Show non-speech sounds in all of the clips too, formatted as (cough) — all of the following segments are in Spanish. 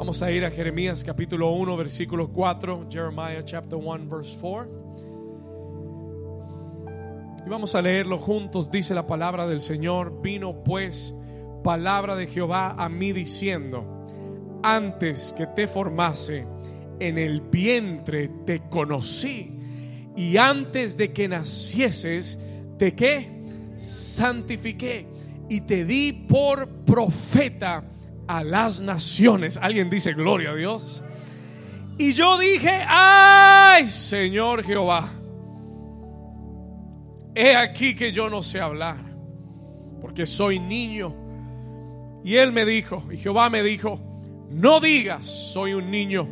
Vamos a ir a Jeremías capítulo 1, versículo 4, Jeremiah chapter 1, verse 4. Y vamos a leerlo juntos, dice la palabra del Señor. Vino pues palabra de Jehová a mí diciendo, antes que te formase en el vientre te conocí y antes de que nacieses te qué santifiqué y te di por profeta a las naciones. Alguien dice gloria a Dios. Y yo dije, ay Señor Jehová, he aquí que yo no sé hablar, porque soy niño. Y él me dijo, y Jehová me dijo, no digas, soy un niño,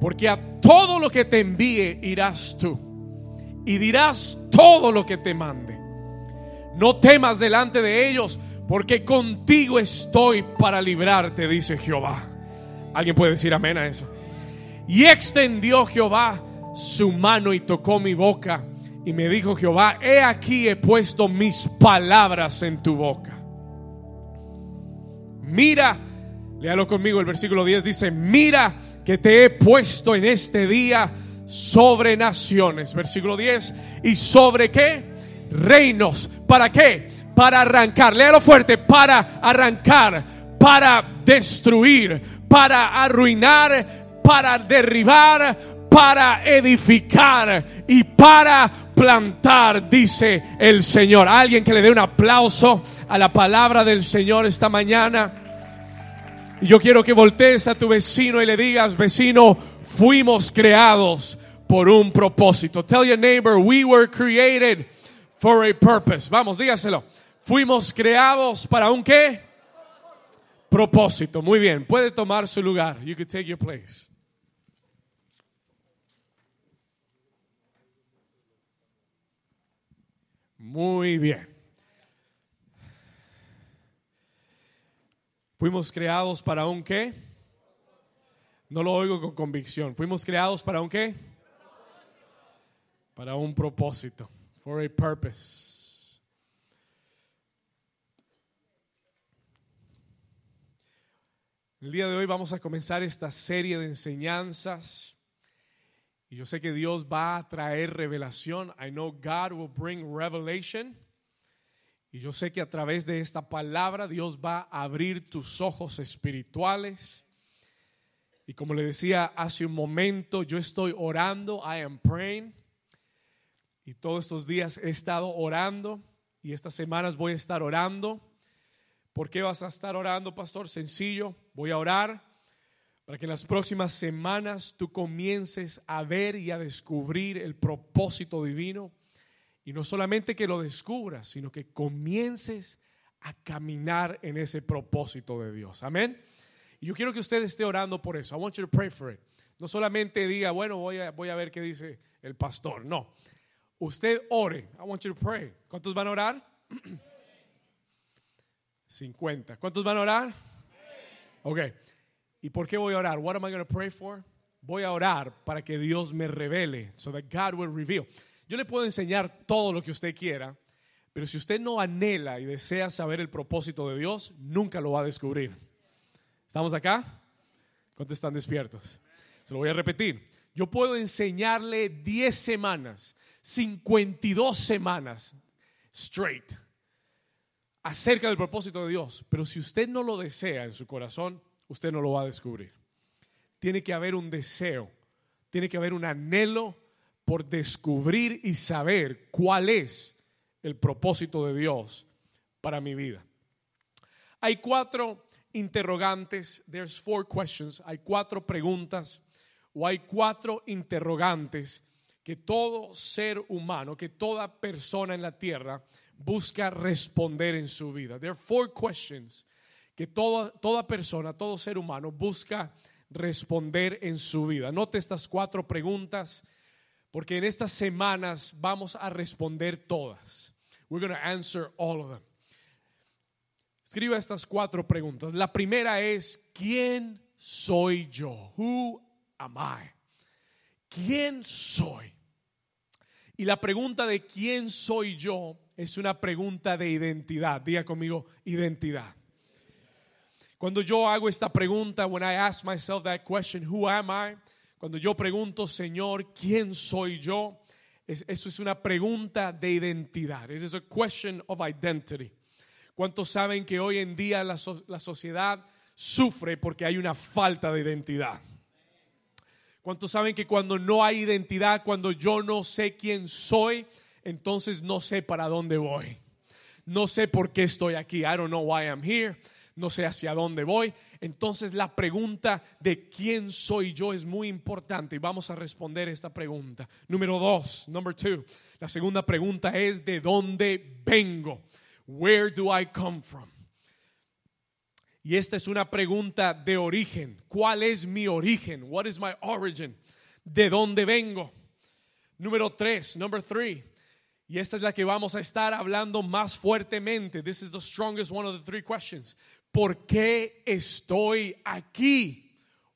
porque a todo lo que te envíe irás tú, y dirás todo lo que te mande. No temas delante de ellos, porque contigo estoy para librarte, dice Jehová. ¿Alguien puede decir amén a eso? Y extendió Jehová su mano y tocó mi boca. Y me dijo Jehová, he aquí he puesto mis palabras en tu boca. Mira, léalo conmigo, el versículo 10 dice, mira que te he puesto en este día sobre naciones. Versículo 10, ¿y sobre qué? Reinos. ¿Para qué? Para arrancar, léalo fuerte, para arrancar, para destruir, para arruinar, para derribar, para edificar y para plantar, dice el Señor. Alguien que le dé un aplauso a la palabra del Señor esta mañana. Yo quiero que voltees a tu vecino y le digas, vecino, fuimos creados por un propósito. Tell your neighbor, we were created for a purpose. Vamos, dígaselo. Fuimos creados para un qué? Propósito. Muy bien, puede tomar su lugar. You can take your place. Muy bien. Fuimos creados para un qué? No lo oigo con convicción. Fuimos creados para un qué? Para un propósito. For a purpose. El día de hoy vamos a comenzar esta serie de enseñanzas. Y yo sé que Dios va a traer revelación. I know God will bring revelation. Y yo sé que a través de esta palabra Dios va a abrir tus ojos espirituales. Y como le decía hace un momento, yo estoy orando, I am praying. Y todos estos días he estado orando y estas semanas voy a estar orando. ¿Por qué vas a estar orando, pastor? Sencillo, voy a orar para que en las próximas semanas tú comiences a ver y a descubrir el propósito divino. Y no solamente que lo descubras, sino que comiences a caminar en ese propósito de Dios. Amén. Y yo quiero que usted esté orando por eso. I want you to pray for it. No solamente diga, bueno, voy a, voy a ver qué dice el pastor. No. Usted ore. I want you to pray. ¿Cuántos van a orar? (clears throat) 50. ¿Cuántos van a orar? Ok. ¿Y por qué voy a orar? What am I going to pray for? Voy a orar para que Dios me revele, so that God will reveal. Yo le puedo enseñar todo lo que usted quiera, pero si usted no anhela y desea saber el propósito de Dios, nunca lo va a descubrir. ¿Estamos acá? ¿Cuántos están despiertos? Se lo voy a repetir. Yo puedo enseñarle 10 semanas, 52 semanas straight acerca del propósito de Dios, pero si usted no lo desea en su corazón, usted no lo va a descubrir. Tiene que haber un deseo, tiene que haber un anhelo por descubrir y saber cuál es el propósito de Dios para mi vida. Hay cuatro interrogantes, there's four questions, hay cuatro preguntas o hay cuatro interrogantes que todo ser humano, que toda persona en la tierra busca responder en su vida. There are four questions que toda, toda persona, todo ser humano busca responder en su vida. Note estas cuatro preguntas porque en estas semanas vamos a responder todas. We're going to answer all of them. Escriba estas cuatro preguntas. La primera es, ¿quién soy yo? Who am I? ¿Quién soy? Y la pregunta de quién soy yo es una pregunta de identidad. Diga conmigo, identidad. Cuando yo hago esta pregunta, when I ask myself that question, who am I? Cuando yo pregunto, Señor, ¿quién soy yo? Es- eso es una pregunta de identidad. It is a question of identity. ¿Cuántos saben que hoy en día la, la sociedad sufre porque hay una falta de identidad? ¿Cuántos saben que cuando no hay identidad, cuando yo no sé quién soy, entonces no sé para dónde voy? No sé por qué estoy aquí. I don't know why I'm here. No sé hacia dónde voy. Entonces la pregunta de quién soy yo es muy importante y vamos a responder esta pregunta. Número dos, number two. La segunda pregunta es de dónde vengo. Where do I come from? Y esta es una pregunta de origen. ¿Cuál es mi origen? What is my origin? ¿De dónde vengo? Número tres, number three. Y esta es la que vamos a estar hablando más fuertemente. This is the strongest one of the three questions. ¿Por qué estoy aquí?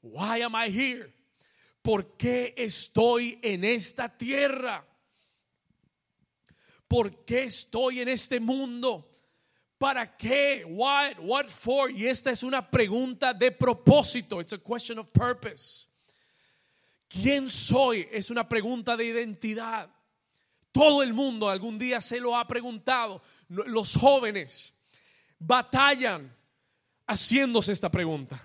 Why am I here? ¿Por qué estoy en esta tierra? ¿Por qué estoy en este mundo? ¿Para qué? What? What for? Y esta es una pregunta de propósito. It's a question of purpose. ¿Quién soy? Es una pregunta de identidad. Todo el mundo algún día se lo ha preguntado. Los jóvenes batallan haciéndose esta pregunta.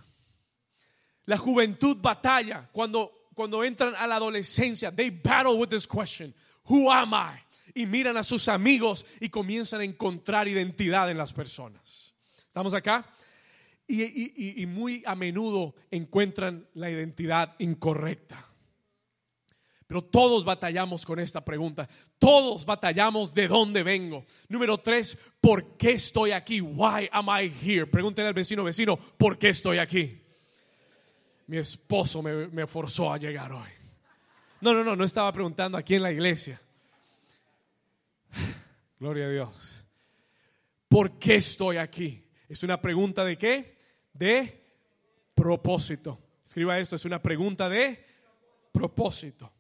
La juventud batalla cuando, cuando entran a la adolescencia. They battle with this question. Who am I? Y miran a sus amigos y comienzan a encontrar identidad en las personas. ¿Estamos acá? Y, y- muy a menudo encuentran la identidad incorrecta. Pero todos batallamos con esta pregunta. Todos batallamos de dónde vengo. Número tres, ¿por qué estoy aquí? Why am I here? Pregúntele al vecino, vecino, ¿por qué estoy aquí? Mi esposo me, me forzó a llegar hoy. No, no, no, no estaba preguntando aquí en la iglesia. (sighs) Gloria a Dios. ¿Por qué estoy aquí? Es una pregunta de qué? De propósito. Escriba esto, es una pregunta de propósito.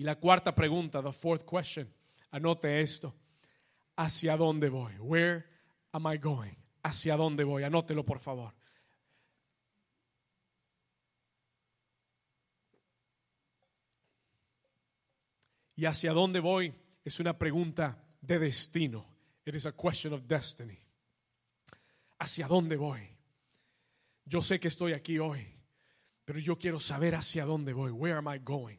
Y la cuarta pregunta, the fourth question, anote esto. ¿Hacia dónde voy? Where am I going? ¿Hacia dónde voy? Anótelo, por favor. ¿Y hacia dónde voy? Es una pregunta de destino. It is a question of destiny. ¿Hacia dónde voy? Yo sé que estoy aquí hoy, pero yo quiero saber hacia dónde voy. Where am I going?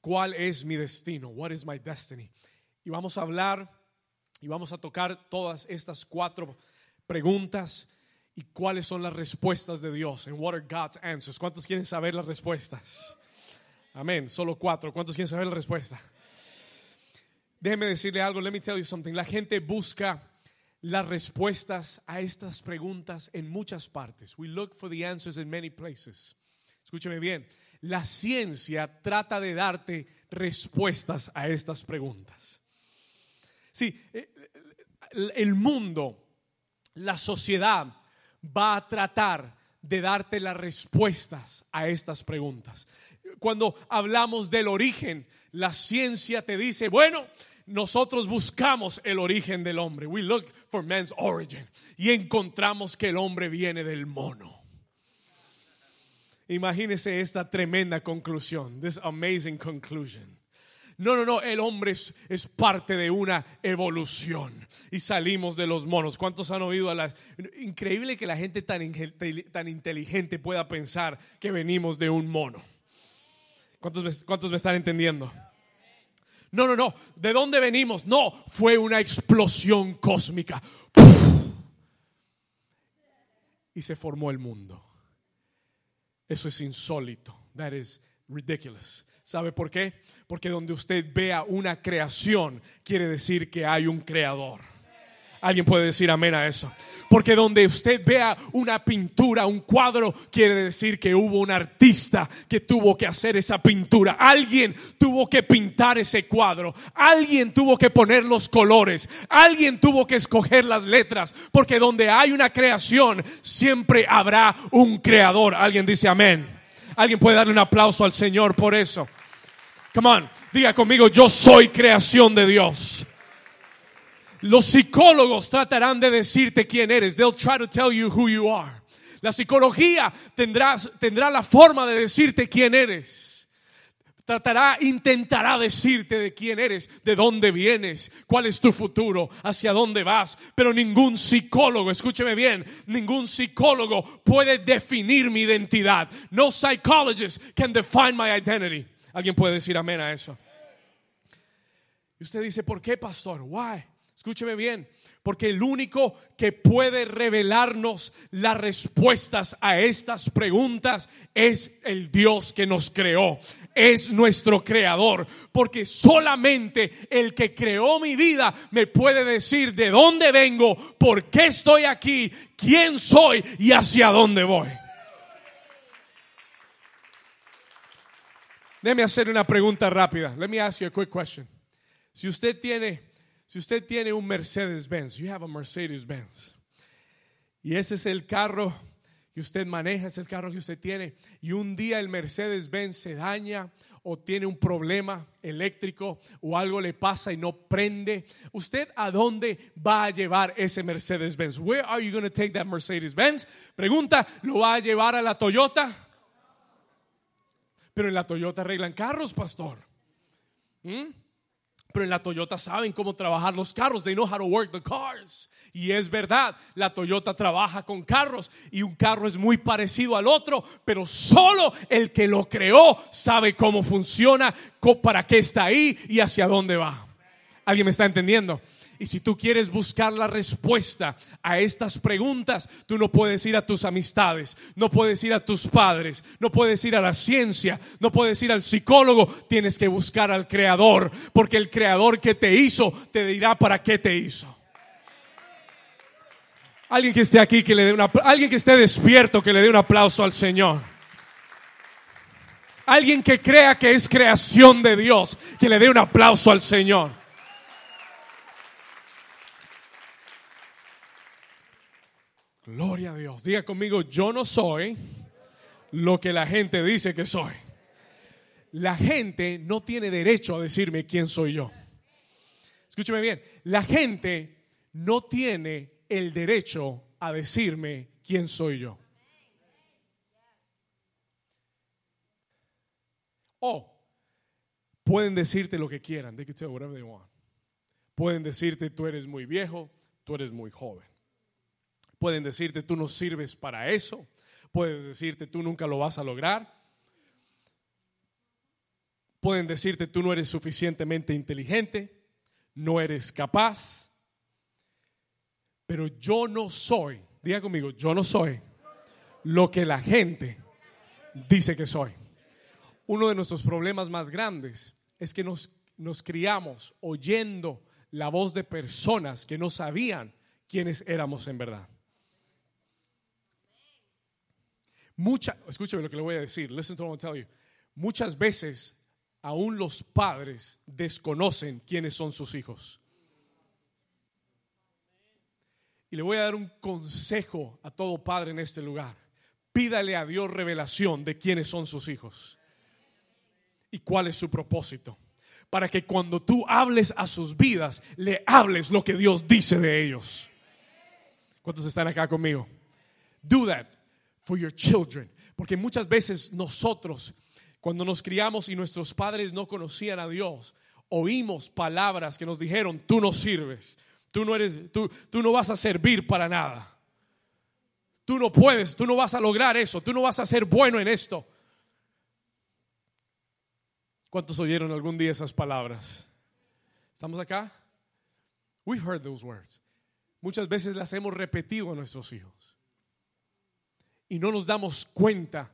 ¿Cuál es mi destino? What is my destiny? Y vamos a hablar y vamos a tocar todas estas cuatro preguntas y cuáles son las respuestas de Dios. And what are God's answers? ¿Cuántos quieren saber las respuestas? Amén. Solo cuatro. ¿Cuántos quieren saber la respuesta? Déjeme decirle algo. Let me tell you something. La gente busca las respuestas a estas preguntas en muchas partes. We look for the answers in many places. Escúcheme bien. La ciencia trata de darte respuestas a estas preguntas. Sí, eh, eh, el mundo, la sociedad va a tratar de darte las respuestas a estas preguntas. Cuando hablamos del origen, la ciencia te dice, bueno, nosotros buscamos el origen del hombre. We look for man's origin. Y encontramos que el hombre viene del mono. Imagínese esta tremenda conclusión, this amazing conclusion. No, no, no, el hombre es, es parte de una evolución y salimos de los monos. ¿Cuántos han oído a las... Increíble que la gente tan, tan inteligente pueda pensar que venimos de un mono. ¿Cuántos cuántos me están entendiendo? No, no, no. ¿De dónde venimos? No, fue una explosión cósmica. Y se formó el mundo. Eso es insólito. That is ridiculous. ¿Sabe por qué? Porque donde usted vea una creación, quiere decir que hay un creador. Alguien puede decir amén a eso. Porque donde usted vea una pintura, un cuadro, quiere decir que hubo un artista que tuvo que hacer esa pintura. Alguien tuvo que pintar ese cuadro. Alguien tuvo que poner los colores. Alguien tuvo que escoger las letras. Porque donde hay una creación, siempre habrá un creador. Alguien dice amén. Alguien puede darle un aplauso al Señor por eso. Come on, diga conmigo, yo soy creación de Dios. Los psicólogos tratarán de decirte quién eres. They'll try to tell you who you are. La psicología tendrá, tendrá la forma de decirte quién eres tratará, intentará decirte de quién eres, de dónde vienes, cuál es tu futuro, hacia dónde vas. Pero ningún psicólogo, escúcheme bien, ningún psicólogo puede definir mi identidad. No psychologist can define my identity. ¿Alguien puede decir amén a eso? Y usted dice, ¿por qué, pastor? Why? Escúcheme bien. Porque el único que puede revelarnos las respuestas a estas preguntas es el Dios que nos creó, es nuestro creador. Porque solamente el que creó mi vida me puede decir de dónde vengo, por qué estoy aquí, quién soy y hacia dónde voy. Déjeme hacer una pregunta rápida. Let me ask you a quick question. Si usted tiene si usted tiene un Mercedes-Benz, you have a Mercedes-Benz, y ese es el carro que usted maneja, es el carro que usted tiene, y un día el Mercedes-Benz se daña o tiene un problema eléctrico o algo le pasa y no prende, ¿usted a dónde va a llevar ese Mercedes-Benz? Where are you going to take that Mercedes-Benz? Pregunta, ¿lo va a llevar a la Toyota? Pero en la Toyota arreglan carros, pastor. ¿Mm? Pero en la Toyota saben cómo trabajar los carros. They know how to work the cars. Y es verdad, la Toyota trabaja con carros y un carro es muy parecido al otro, pero solo el que lo creó sabe cómo funciona, para qué está ahí y hacia dónde va. ¿Alguien me está entendiendo? Y si tú quieres buscar la respuesta a estas preguntas, tú no puedes ir a tus amistades, no puedes ir a tus padres, no puedes ir a la ciencia, no puedes ir al psicólogo, tienes que buscar al creador, porque el creador que te hizo te dirá para qué te hizo. Alguien que esté aquí que le dé una alguien que esté despierto que le dé un aplauso al Señor. Alguien que crea que es creación de Dios, que le dé un aplauso al Señor. Gloria a Dios. Diga conmigo, yo no soy lo que la gente dice que soy. La gente no tiene derecho a decirme quién soy yo. Escúcheme bien, la gente no tiene el derecho a decirme quién soy yo. O pueden decirte lo que quieran. Pueden decirte tú eres muy viejo, tú eres muy joven. Pueden decirte, tú no sirves para eso. Pueden decirte, tú nunca lo vas a lograr. Pueden decirte, tú no eres suficientemente inteligente, no eres capaz. Pero yo no soy, diga conmigo, yo no soy lo que la gente dice que soy. Uno de nuestros problemas más grandes es que nos, nos criamos oyendo la voz de personas que no sabían quiénes éramos en verdad. Mucha, escúcheme lo que le voy a decir. Listen to what I'm tell you. Muchas veces aún los padres desconocen quiénes son sus hijos. Y le voy a dar un consejo a todo padre en este lugar. Pídale a Dios revelación de quiénes son sus hijos y cuál es su propósito. Para que cuando tú hables a sus vidas, le hables lo que Dios dice de ellos. ¿Cuántos están acá conmigo? Do that for your children. Porque muchas veces nosotros, cuando nos criamos y nuestros padres no conocían a Dios, oímos palabras que nos dijeron, tú no sirves, tú no eres, tú, tú no vas a servir para nada. Tú no puedes, tú no vas a lograr eso, tú no vas a ser bueno en esto. ¿Cuántos oyeron algún día esas palabras? ¿Estamos acá? We've heard those words. Muchas veces las hemos repetido a nuestros hijos y no nos damos cuenta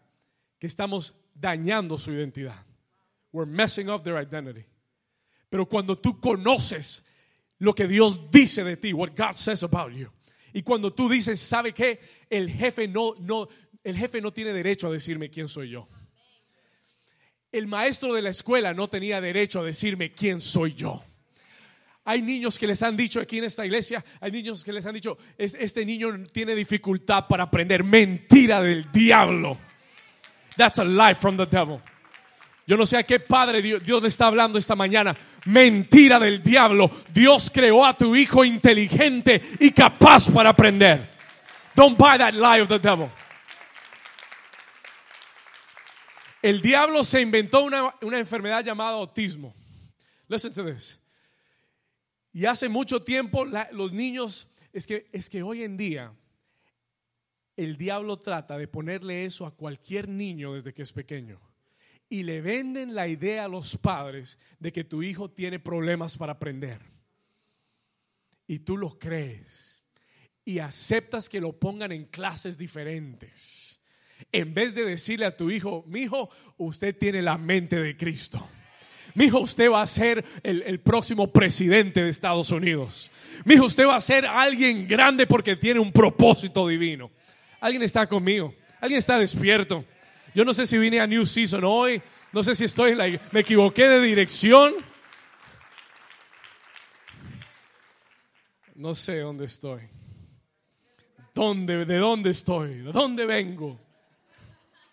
que estamos dañando su identidad. We're messing up their identity. Pero cuando tú conoces lo que Dios dice de ti, what God says about you, y cuando tú dices, ¿sabe qué? El jefe no, no, el jefe no tiene derecho a decirme quién soy yo. El maestro de la escuela no tenía derecho a decirme quién soy yo. Hay niños que les han dicho aquí en esta iglesia, hay niños que les han dicho, es, este niño tiene dificultad para aprender. Mentira del diablo. That's a lie from the devil. Yo no sé a qué padre Dios, le está hablando esta mañana. Mentira del diablo. Dios creó a tu hijo inteligente y capaz para aprender. Don't buy that lie of the devil. El diablo se inventó una, una enfermedad llamada autismo. Listen to this. Y hace mucho tiempo los niños, es que, es que hoy en día el diablo trata de ponerle eso a cualquier niño desde que es pequeño. Y le venden la idea a los padres de que tu hijo tiene problemas para aprender. Y tú lo crees. Y aceptas que lo pongan en clases diferentes. En vez de decirle a tu hijo, mi hijo, usted tiene la mente de Cristo. Mi hijo, usted va a ser el, el próximo presidente de Estados Unidos. Mi hijo, usted va a ser alguien grande porque tiene un propósito divino. Alguien está conmigo. Alguien está despierto. Yo no sé si vine a New Season hoy. No sé si estoy en la... Me equivoqué de dirección. No sé dónde estoy. ¿Dónde, ¿De dónde estoy? ¿De dónde vengo?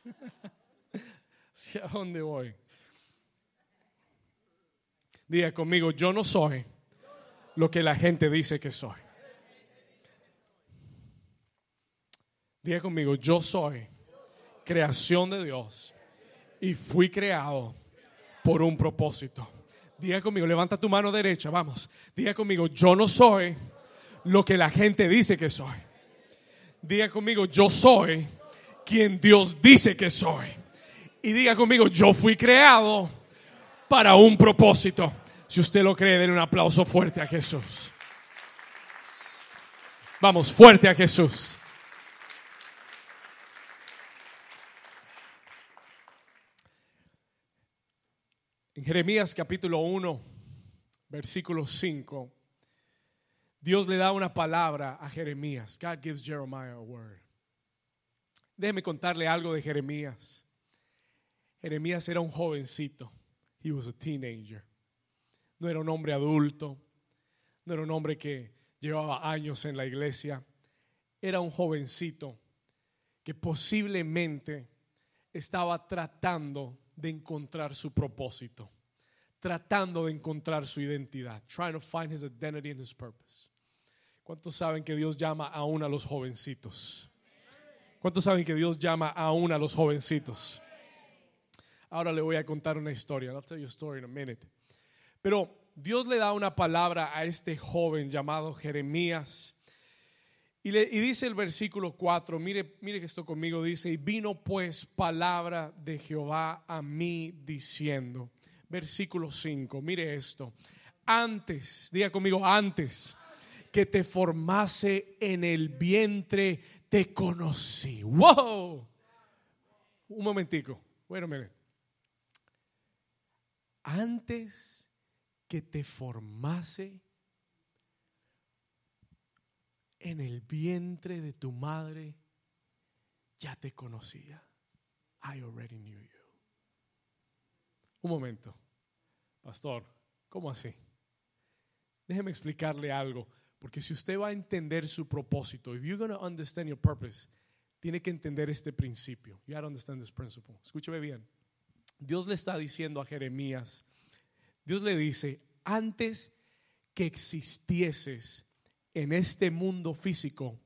(laughs) ¿Hacia dónde voy? Diga conmigo, yo no soy lo que la gente dice que soy. Diga conmigo, yo soy creación de Dios y fui creado por un propósito. Diga conmigo, levanta tu mano derecha, vamos. Diga conmigo, yo no soy lo que la gente dice que soy. Diga conmigo, yo soy quien Dios dice que soy. Y diga conmigo, yo fui creado para un propósito. Si usted lo cree, denle un aplauso fuerte a Jesús. Vamos, fuerte a Jesús. En Jeremías capítulo 1, versículo 5, Dios le da una palabra a Jeremías. God gives Jeremiah a word. Déjeme contarle algo de Jeremías. Jeremías era un jovencito. He was a teenager. No era un hombre adulto. No era un hombre que llevaba años en la iglesia. Era un jovencito que posiblemente estaba tratando de encontrar su propósito, tratando de encontrar su identidad, trying to find his identity and his purpose. ¿Cuántos saben que Dios llama aún a los jovencitos? ¿Cuántos saben que Dios llama aún a los jovencitos? Ahora le voy a contar una historia. I'll tell you a story in a minute. Pero Dios le da una palabra a este joven llamado Jeremías. Y, le, y dice el versículo 4, mire, mire que esto conmigo dice, y vino pues palabra de Jehová a mí diciendo, versículo 5, mire esto, antes, diga conmigo, antes que te formase en el vientre, te conocí. ¡Wow! Un momentico, a minute. Antes que te formase en el vientre de tu madre, ya te conocía. I already knew you. Un momento, pastor, ¿cómo así? Déjeme explicarle algo, porque si usted va a entender su propósito, if you're going to understand your purpose, tiene que entender este principio. You to understand this principle. Escúcheme bien. Dios le está diciendo a Jeremías, Dios le dice, antes que existieses en este mundo físico,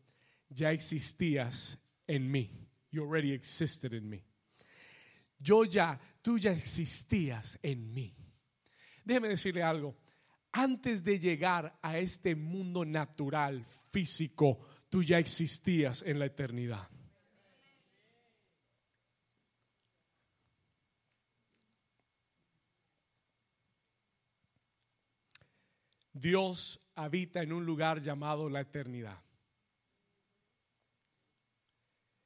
ya existías en mí. You already existed in me. Yo ya, tú ya existías en mí. Déjeme decirle algo. Antes de llegar a este mundo natural, físico, tú ya existías en la eternidad. Dios habita en un lugar llamado la eternidad.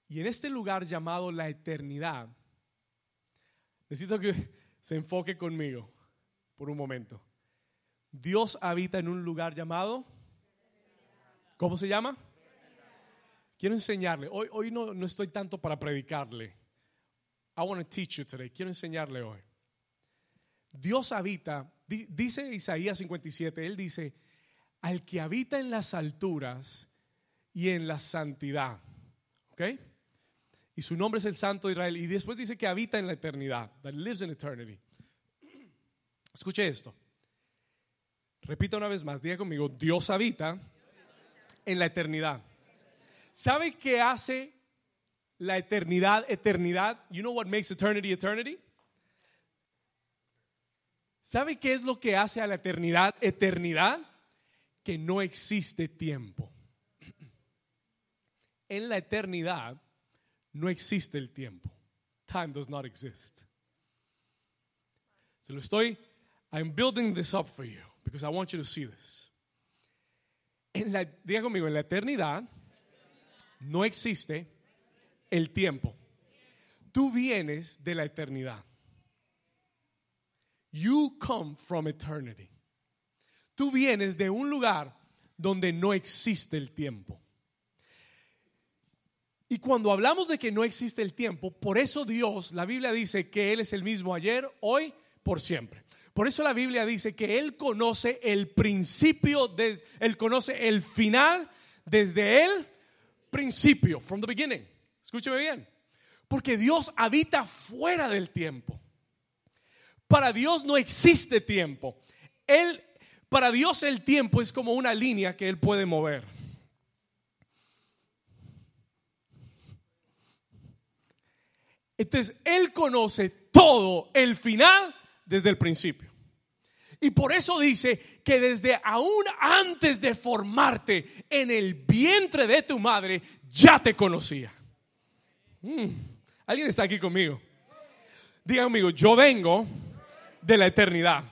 Y en este lugar llamado la eternidad, necesito que (laughs) se enfoque conmigo por un momento. Dios habita en un lugar llamado, ¿cómo se llama? Quiero enseñarle. Hoy, hoy no, no estoy tanto para predicarle. I want to teach you today. Quiero enseñarle hoy. Dios habita, dice Isaías 57, él dice, al que habita en las alturas y en la santidad. ¿Ok? Y su nombre es el Santo de Israel. Y después dice que habita en la eternidad, that lives in eternity. (clears throat) Escuche esto. Repita una vez más, diga conmigo, Dios habita en la eternidad. ¿Sabe qué hace la eternidad, eternidad. You know what makes eternity eternity? ¿Sabe qué es lo que hace a la eternidad eternidad? Que no existe tiempo. En la eternidad no existe el tiempo. Time does not exist. Se lo estoy, I'm building this up for you because I want you to see this. En la, diga conmigo, en la eternidad no existe el tiempo. Tú vienes de la eternidad. You come from eternity. Tú vienes de un lugar donde no existe el tiempo. Y cuando hablamos de que no existe el tiempo, por eso Dios, la Biblia dice que Él es el mismo ayer, hoy, por siempre. Por eso la Biblia dice que Él conoce el principio, Él conoce el final desde el principio, from the beginning. Escúcheme bien. Porque Dios habita fuera del tiempo. Para Dios no existe tiempo. Él, para Dios el tiempo es como una línea que Él puede mover. Entonces, Él conoce todo el final desde el principio. Y por eso dice que desde aún antes de formarte en el vientre de tu madre, ya te conocía. Mm, ¿Alguien está aquí conmigo? Diga conmigo, yo vengo de la eternidad.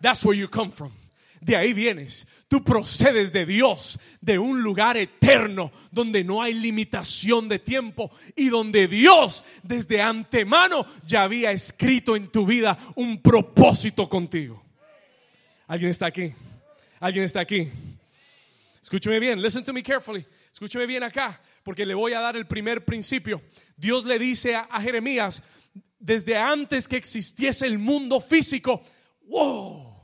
That's where you come from. De ahí vienes. Tú procedes de Dios, de un lugar eterno donde no hay limitación de tiempo y donde Dios desde antemano ya había escrito en tu vida un propósito contigo. ¿Alguien está aquí? ¿Alguien está aquí? Escúcheme bien, listen to me carefully. Escúcheme bien acá, porque le voy a dar el primer principio. Dios le dice a, a Jeremías, desde antes que existiese el mundo físico, wow,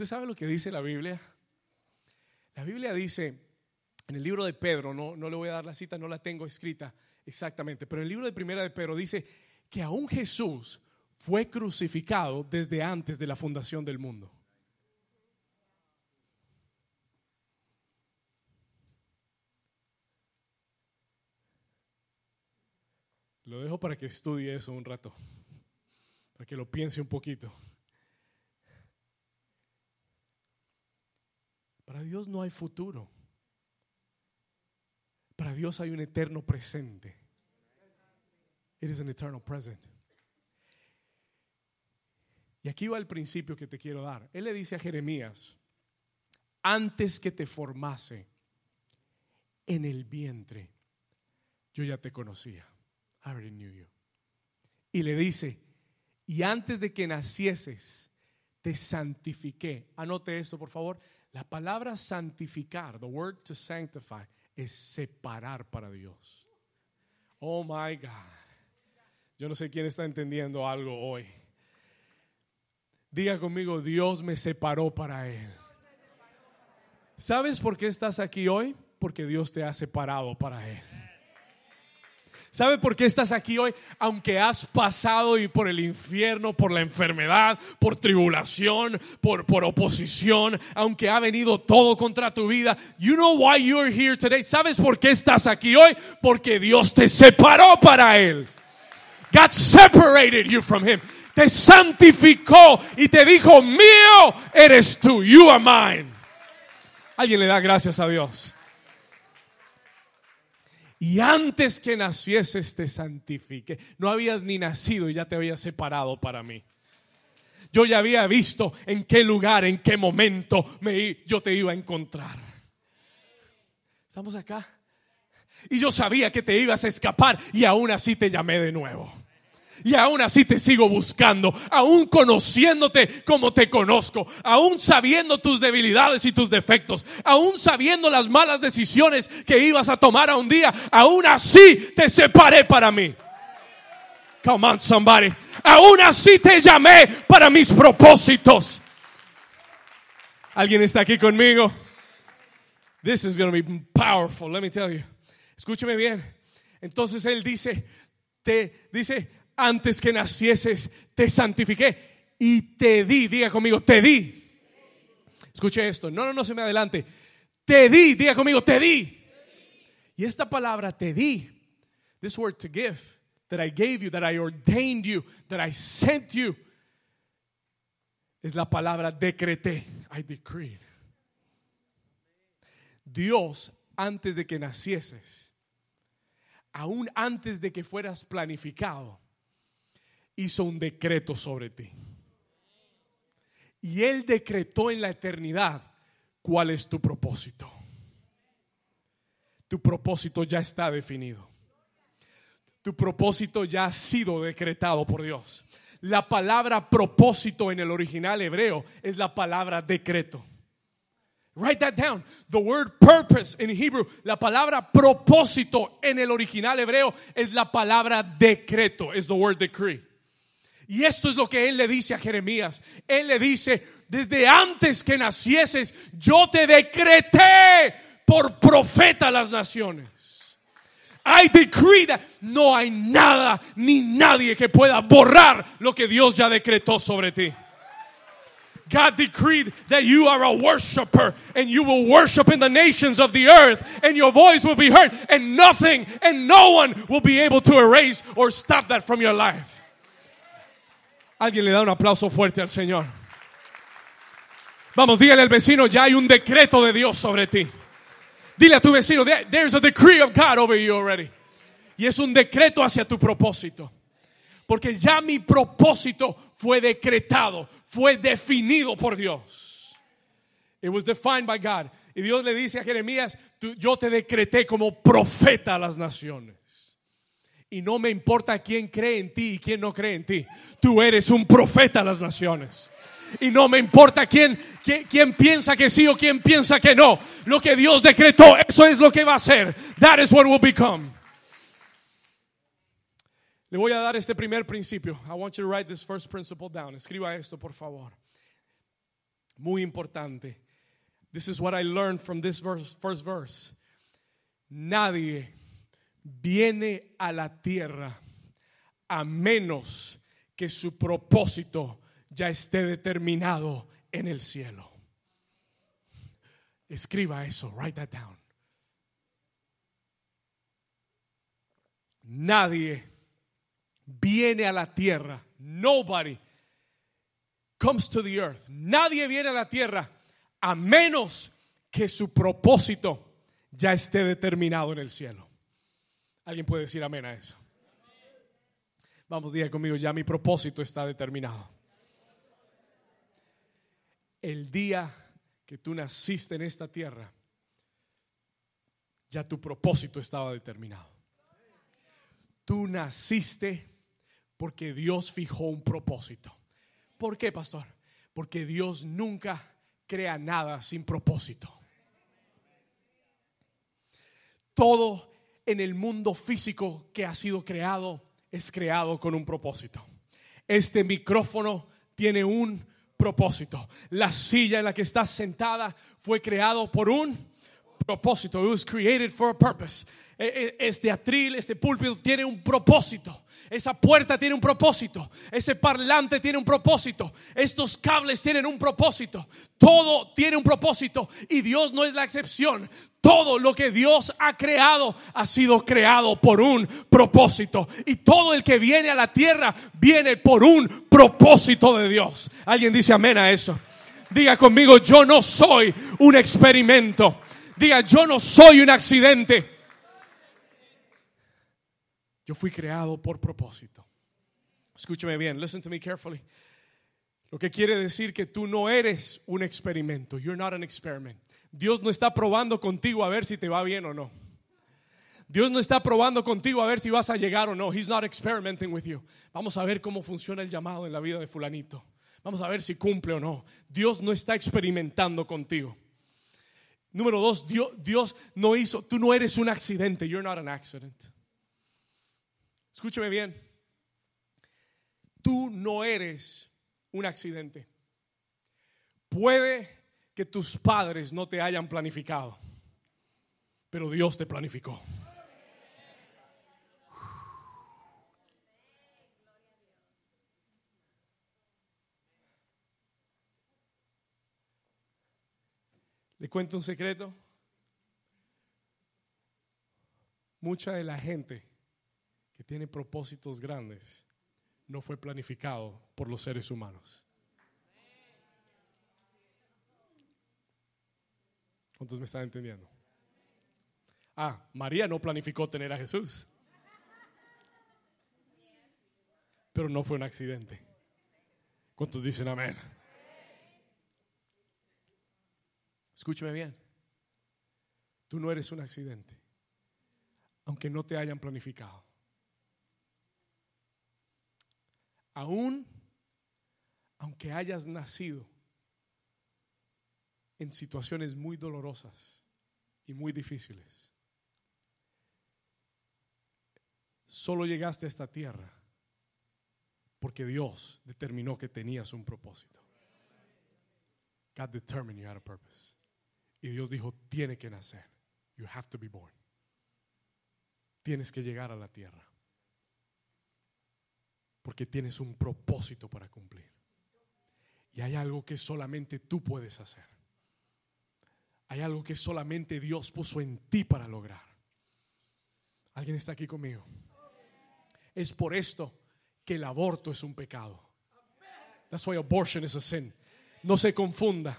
¿Usted sabe lo que dice la Biblia? La Biblia dice en el libro de Pedro, no, no le voy a dar la cita, no la tengo escrita exactamente, pero en el libro de Primera de Pedro dice que aún Jesús fue crucificado desde antes de la fundación del mundo. Lo dejo para que estudie eso un rato, para que lo piense un poquito. Para Dios no hay futuro. Para Dios hay un eterno presente. It is an eternal present. Y aquí va el principio que te quiero dar. Él le dice a Jeremías, antes que te formase en el vientre, yo ya te conocía. Y le dice, y antes de que nacieses, te santifiqué. Anote eso, por favor. La palabra santificar, the word to sanctify, es separar para Dios. Oh my God. Yo no sé quién está entendiendo algo hoy. Diga conmigo, Dios me separó para Él. ¿Sabes por qué estás aquí hoy? Porque Dios te ha separado para Él. ¿Sabe por qué estás aquí hoy? Aunque has pasado y por el infierno, por la enfermedad, por tribulación, por, por oposición, aunque ha venido todo contra tu vida. You know why you're here today. ¿Sabes por qué estás aquí hoy? Porque Dios te separó para Él. God separated you from Him. Te santificó y te dijo, mío eres tú. You are mine. Alguien le da gracias a Dios. Y antes que nacieses te santifique. No habías ni nacido y ya te había separado para mí. Yo ya había visto en qué lugar, en qué momento me, yo te iba a encontrar. ¿Estamos acá? Y yo sabía que te ibas a escapar y aún así te llamé de nuevo. Y aún así te sigo buscando, aún conociéndote como te conozco, aún sabiendo tus debilidades y tus defectos, aún sabiendo las malas decisiones que ibas a tomar a un día, aún así te separé para mí. Come on, somebody. Aún así te llamé para mis propósitos. ¿Alguien está aquí conmigo? This is going to be powerful, let me tell you. Escúcheme bien. Entonces él dice, te dice, antes que nacieses, te santifiqué y te di, diga conmigo, te di. Escuche esto, no, no, no se me adelante. Te di, diga conmigo, te di. Y esta palabra te di, this word to give, that I gave you, that I ordained you, that I sent you, es la palabra decreté, I decreed. Dios, antes de que nacieses, aún antes de que fueras planificado, hizo un decreto sobre ti. Y Él decretó en la eternidad cuál es tu propósito. Tu propósito ya está definido. Tu propósito ya ha sido decretado por Dios. La palabra propósito en el original hebreo es la palabra decreto. Write that down. The word purpose in Hebrew, la palabra propósito en el original hebreo es la palabra decreto, es the word decree. Y esto es lo que él le dice a Jeremías. Él le dice, desde antes que nacieses, yo te decreté por profeta a las naciones. I decree that no hay nada ni nadie que pueda borrar lo que Dios ya decretó sobre ti. God decreed that you are a worshiper and you will worship in the nations of the earth and your voice will be heard and nothing and no one will be able to erase or stop that from your life. Alguien le da un aplauso fuerte al Señor. Vamos, dígale al vecino, ya hay un decreto de Dios sobre ti. Dile a tu vecino, there's a decree of God over you already. Y es un decreto hacia tu propósito. Porque ya mi propósito fue decretado, fue definido por Dios. It was defined by God. Y Dios le dice a Jeremías, yo te decreté como profeta a las naciones. Y no me importa quién cree en ti y quién no cree en ti. Tú eres un profeta a las naciones. Y no me importa quién, quién, piensa que sí o quién piensa que no. Lo que Dios decretó, eso es lo que va a ser. That is what will become. Le voy a dar este primer principio. I want you to write this first principle down. Escriba esto, por favor. Muy importante. This is what I learned from this verse, first verse. Nadie viene a la tierra a menos que su propósito ya esté determinado en el cielo. Escriba eso, write that down. Nadie viene a la tierra. Nobody comes to the earth. Nadie viene a la tierra a menos que su propósito ya esté determinado en el cielo. ¿Alguien puede decir amén a eso? Vamos, diga conmigo, ya mi propósito está determinado. El día que tú naciste en esta tierra, ya tu propósito estaba determinado. Tú naciste porque Dios fijó un propósito. ¿Por qué, pastor? Porque Dios nunca crea nada sin propósito. Todo en el mundo físico que ha sido creado es creado con un propósito. Este micrófono tiene un propósito. La silla en la que estás sentada fue creado por un propósito. It was created for a purpose. E, e, este atril, este púlpito tiene un propósito. Esa puerta tiene un propósito. Ese parlante tiene un propósito. Estos cables tienen un propósito. Todo tiene un propósito. Y Dios no es la excepción. Todo lo que Dios ha creado ha sido creado por un propósito. Y todo el que viene a la tierra viene por un propósito de Dios. ¿Alguien dice amén a eso? Diga conmigo, yo no soy un experimento. Diga, yo no soy un accidente. Yo fui creado por propósito. Escúchame bien, listen to me carefully. Lo que quiere decir que tú no eres un experimento. You're not an experiment. Dios no está probando contigo a ver si te va bien o no. Dios no está probando contigo a ver si vas a llegar o no. He's not experimenting with you. Vamos a ver cómo funciona el llamado en la vida de fulanito. Vamos a ver si cumple o no. Dios no está experimentando contigo. Número dos, Dios, no hizo, tú no eres un accidente. You're not an accident. Escúcheme bien. Tú no eres un accidente. Puede que tus padres no te hayan planificado, pero Dios te planificó. ¿Le cuento un secreto? Mucha de la gente que tiene propósitos grandes no fue planificado por los seres humanos. ¿Cuántos me están entendiendo? Ah, María no planificó tener a Jesús. Pero no fue un accidente. ¿Cuántos dicen amén? Escúcheme bien. Tú no eres un accidente, aunque no te hayan planificado. Aún, aunque hayas nacido en situaciones muy dolorosas y muy difíciles, solo llegaste a esta tierra porque Dios determinó que tenías un propósito. God determined you had a purpose. Y Dios dijo, tiene que nacer. You have to be born. Tienes que llegar a la tierra. Porque tienes un propósito para cumplir. Y hay algo que solamente tú puedes hacer. Hay algo que solamente Dios puso en ti para lograr. ¿Alguien está aquí conmigo? Es por esto que el aborto es un pecado. That's why abortion is a sin. No se confunda.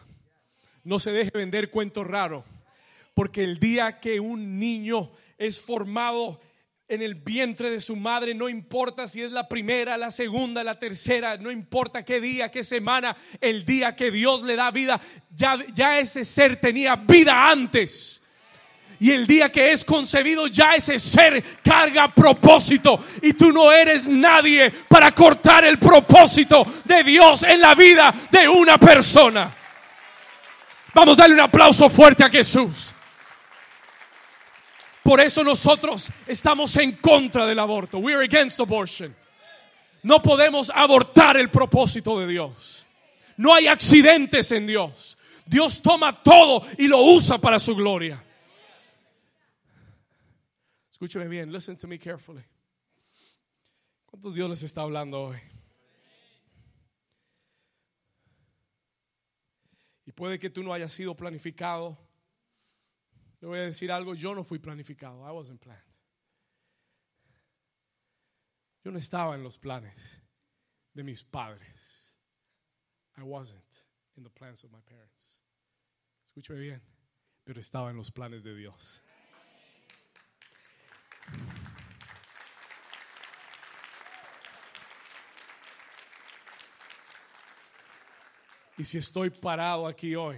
No se deje vender cuento raro. Porque el día que un niño es formado en el vientre de su madre, no importa si es la primera, la segunda, la tercera, no importa qué día, qué semana, el día que Dios le da vida, ya, ya ese ser tenía vida antes. Y el día que es concebido ya ese ser carga propósito. Y tú no eres nadie para cortar el propósito de Dios en la vida de una persona. Vamos a darle un aplauso fuerte a Jesús. Por eso nosotros estamos en contra del aborto. We are against abortion. No podemos abortar el propósito de Dios. No hay accidentes en Dios. Dios toma todo y lo usa para su gloria. Escúcheme bien, listen to me carefully. ¿Cuántos Dios les está hablando hoy? Puede que tú no hayas sido planificado. Le voy a decir algo, yo no fui planificado. I wasn't planned. Yo no estaba en los planes de mis padres. I wasn't in the plans of my parents. Escúcheme bien, pero estaba en los planes de Dios. Y si estoy parado aquí hoy,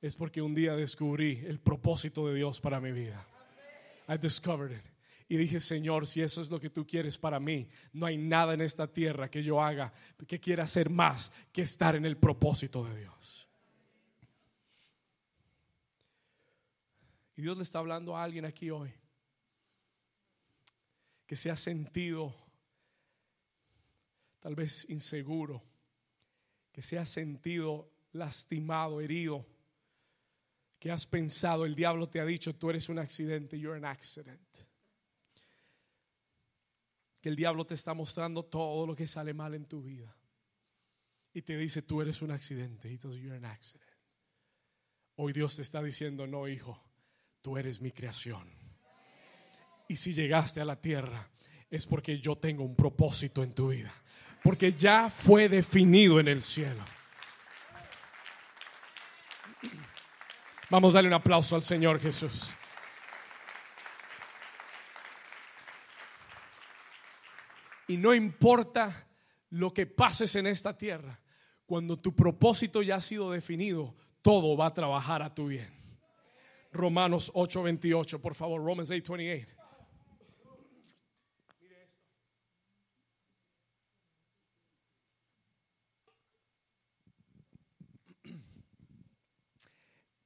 es porque un día descubrí el propósito de Dios para mi vida. I discovered it. Y dije, Señor, si eso es lo que tú quieres para mí, no hay nada en esta tierra que yo haga que quiera hacer más que estar en el propósito de Dios. Y Dios le está hablando a alguien aquí hoy que se ha sentido tal vez inseguro, que se ha sentido lastimado, herido, que has pensado, el diablo te ha dicho, tú eres un accidente, you're an accident. Que el diablo te está mostrando todo lo que sale mal en tu vida. Y te dice, tú eres un accidente. you're an accident. Hoy Dios te está diciendo, no, hijo, tú eres mi creación. Y si llegaste a la tierra es porque yo tengo un propósito en tu vida. Porque ya fue definido en el cielo. Vamos a darle un aplauso al Señor Jesús. Y no importa lo que pases en esta tierra, cuando tu propósito ya ha sido definido, todo va a trabajar a tu bien. Romanos 8:28, por favor, Romans 8:28.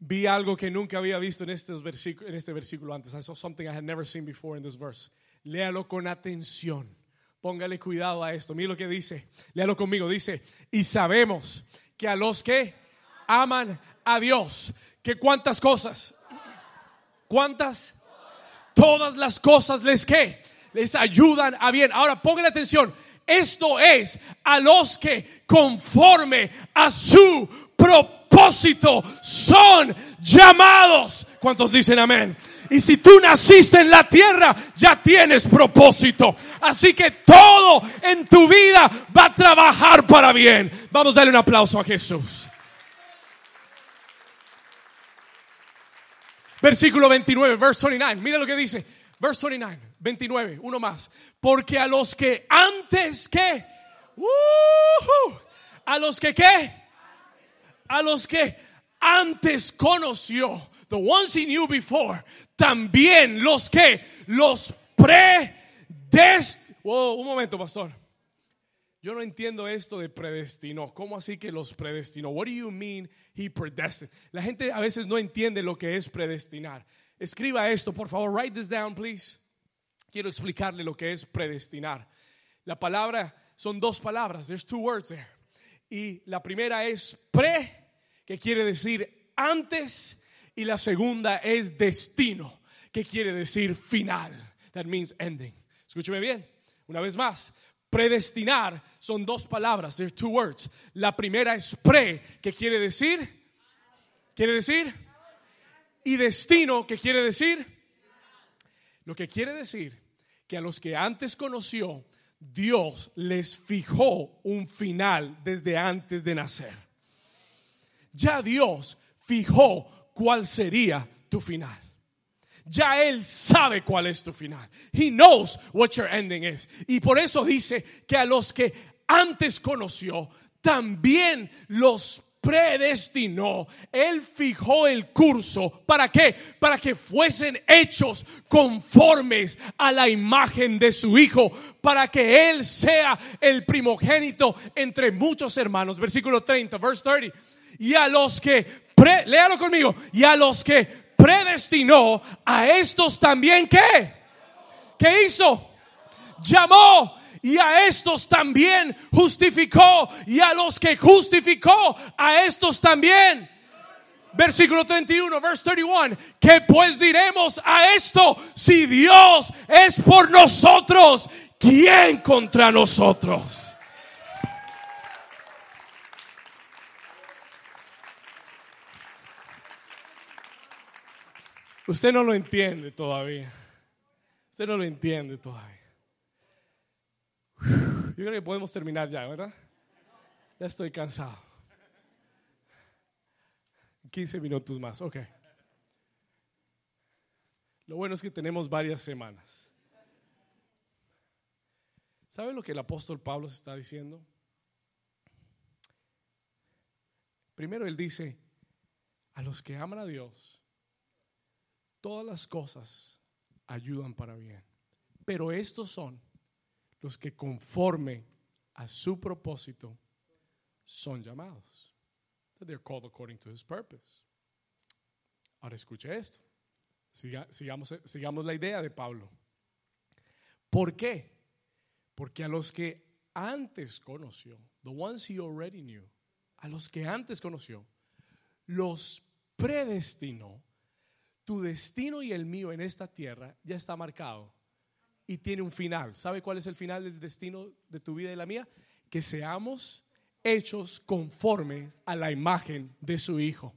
Vi algo que nunca había visto en, este versículo, en este versículo antes. I saw something I had never seen before in this verse. Léalo con atención. Póngale cuidado a esto. Mira lo que dice. Léalo conmigo. Dice, y sabemos que a los que aman a Dios, que cuántas cosas, cuántas, todas las cosas les que les ayudan a bien. Ahora póngale atención. Esto es a los que conforme a su propósito son llamados. ¿Cuántos dicen amén? Y si tú naciste en la tierra, ya tienes propósito. Así que todo en tu vida va a trabajar para bien. Vamos a darle un aplauso a Jesús. Versículo 29, verse 29. Mira lo que dice. Verse 29, 29, uno más. Porque a los que antes que, a los que qué, a los que antes conoció, the ones he knew before, también los que, los predest... Wow, un momento, pastor. Yo no entiendo esto de predestinó. ¿Cómo así que los predestinó? What do you mean he predestined? La gente a veces no entiende lo que es predestinar. Escriba esto, por favor. Write this down, please. Quiero explicarle lo que es predestinar. La palabra son dos palabras. There's two words there. Y la primera es pre que quiere decir antes, y la segunda es destino, que quiere decir final. That means ending. Escúcheme bien, una vez más. Predestinar son dos palabras, there two words. La primera es pre, que quiere decir, quiere decir, y destino, que quiere decir, lo que quiere decir que a los que antes conoció, Dios les fijó un final desde antes de nacer ya Dios fijó cuál sería tu final. Ya Él sabe cuál es tu final. He knows what your ending is. Y por eso dice que a los que antes conoció, también los predestinó. Él fijó el curso. ¿Para qué? Para que fuesen hechos conformes a la imagen de su Hijo. Para que Él sea el primogénito entre muchos hermanos. Versículo 30, verse 30 y a los que, pre, conmigo, y a los que predestinó, a estos también, ¿qué? ¿Qué hizo? Llamó y a estos también justificó y a los que justificó, a estos también. Versículo 31, verse 31. ¿Qué pues diremos a esto? Si Dios es por nosotros, ¿quién contra nosotros? Usted no lo entiende todavía. Usted no lo entiende todavía. Yo creo que podemos terminar ya, ¿verdad? Ya estoy cansado. 15 minutos más, ok. Lo bueno es que tenemos varias semanas. ¿Sabe lo que el apóstol Pablo se está diciendo? Primero él dice, a los que aman a Dios, todas las cosas ayudan para bien. Pero estos son los que conforme a su propósito son llamados. They're called according to his purpose. Ahora escuche esto. sigamos, sigamos la idea de Pablo. ¿Por qué? Porque a los que antes conoció, the ones he already knew, a los que antes conoció, los predestinó tu destino y el mío en esta tierra ya está marcado y tiene un final. ¿Sabe cuál es el final del destino de tu vida y la mía? Que seamos hechos conforme a la imagen de su Hijo.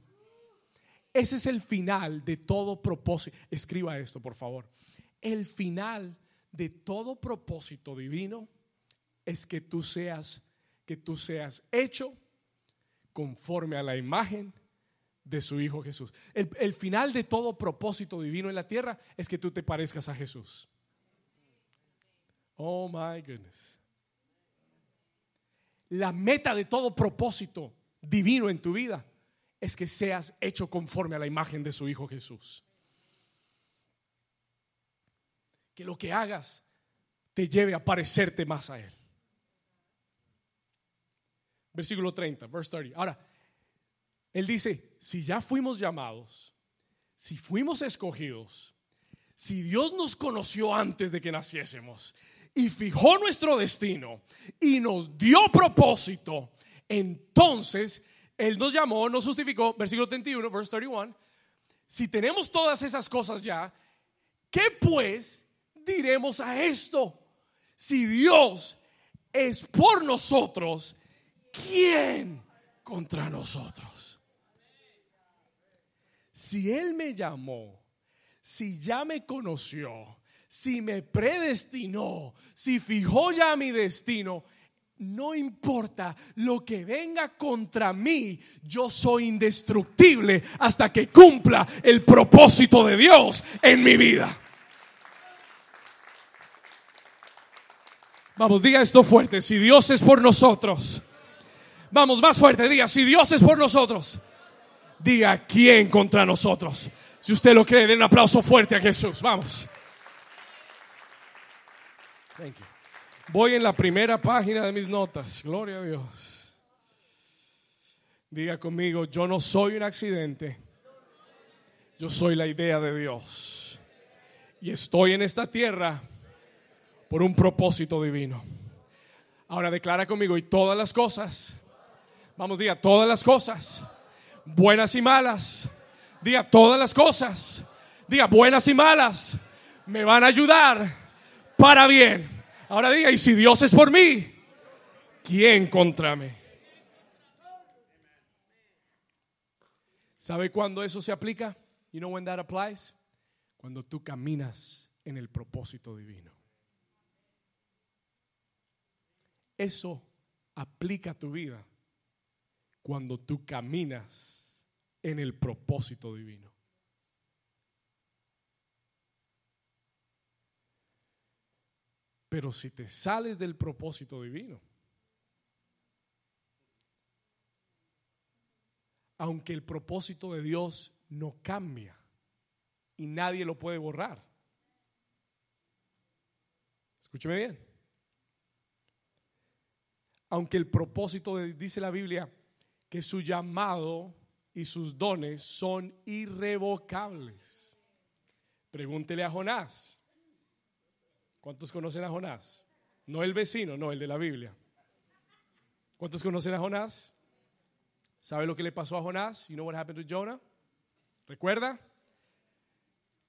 Ese es el final de todo propósito. Escriba esto, por favor. El final de todo propósito divino es que tú seas que tú seas hecho conforme a la imagen de su Hijo Jesús. El, final de todo propósito divino en la tierra es que tú te parezcas a Jesús. Oh my goodness. La meta de todo propósito divino en tu vida es que seas hecho conforme a la imagen de su Hijo Jesús. Que lo que hagas te lleve a parecerte más a Él. Versículo 30, verse 30. Ahora, él dice, si ya fuimos llamados, si fuimos escogidos, si Dios nos conoció antes de que naciésemos y fijó nuestro destino y nos dio propósito, entonces Él nos llamó, nos justificó, versículo 31, verse 31. Si tenemos todas esas cosas ya, ¿qué pues diremos a esto? Si Dios es por nosotros, ¿quién contra nosotros? Si Él me llamó, si ya me conoció, si me predestinó, si fijó ya mi destino, no importa lo que venga contra mí, yo soy indestructible hasta que cumpla el propósito de Dios en mi vida. Vamos, diga esto fuerte, si Dios es por nosotros. Vamos, más fuerte, diga, si Dios es por nosotros. Diga, ¿quién contra nosotros? Si usted lo cree, den un aplauso fuerte a Jesús. Vamos. Voy en la primera página de mis notas. Gloria a Dios. Diga conmigo, yo no soy un accidente. Yo soy la idea de Dios. Y estoy en esta tierra por un propósito divino. Ahora declara conmigo, y todas las cosas, vamos, diga, todas las cosas, buenas y malas, diga, todas las cosas, diga, buenas y malas, me van a ayudar para bien. Ahora diga, y si Dios es por mí, ¿quién contra mí? ¿Sabe cuándo eso se aplica? You know when that applies? Cuando tú caminas en el propósito divino. Eso aplica a tu vida cuando tú caminas en el propósito divino. Pero si te sales del propósito divino, aunque el propósito de Dios no cambia y nadie lo puede borrar. Escúcheme bien. Aunque el propósito de, dice la Biblia que su llamado y sus dones son irrevocables. Pregúntele a Jonás. ¿Cuántos conocen a Jonás? No el vecino, no el de la Biblia. ¿Cuántos conocen a Jonás? ¿Sabe lo que le pasó a Jonás? You know what happened to Jonah? ¿Recuerda?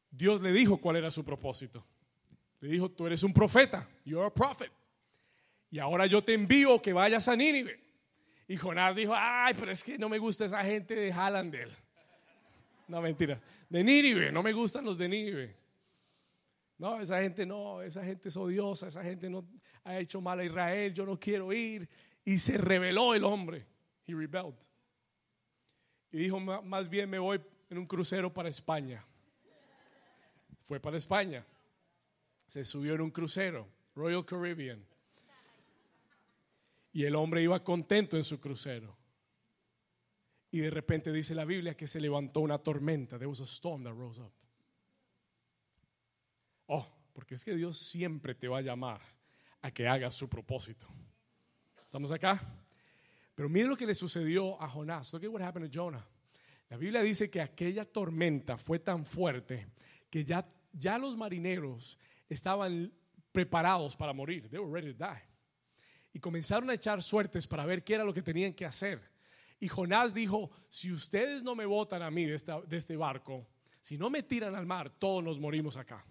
Dios le dijo cuál era su propósito. Le dijo, tú eres un profeta. You're a prophet. Y ahora yo te envío que vayas a Nínive. Y Jonás dijo, ay, pero es que no me gusta esa gente de Hallandel. No, mentira. De Nínive, no me gustan los de Nínive. No, esa gente no, esa gente es odiosa, esa gente no ha hecho mal a Israel, yo no quiero ir. Y se rebeló el hombre. He rebelled. Y dijo, más bien me voy en un crucero para España. Fue para España. Se subió en un crucero, Royal Caribbean. Y el hombre iba contento en su crucero. Y de repente dice la Biblia que se levantó una tormenta. There was a storm that rose up. Oh, porque es que Dios siempre te va a llamar a que hagas su propósito. ¿Estamos acá? Pero mire lo que le sucedió a Jonás. Look at what happened to Jonah. La Biblia dice que aquella tormenta fue tan fuerte que ya, ya los marineros estaban preparados para morir. They were ready to die. Y comenzaron a echar suertes para ver qué era lo que tenían que hacer. Y Jonás dijo, si ustedes no me botan a mí de, de este barco, si no me tiran al mar, todos nos morimos acá.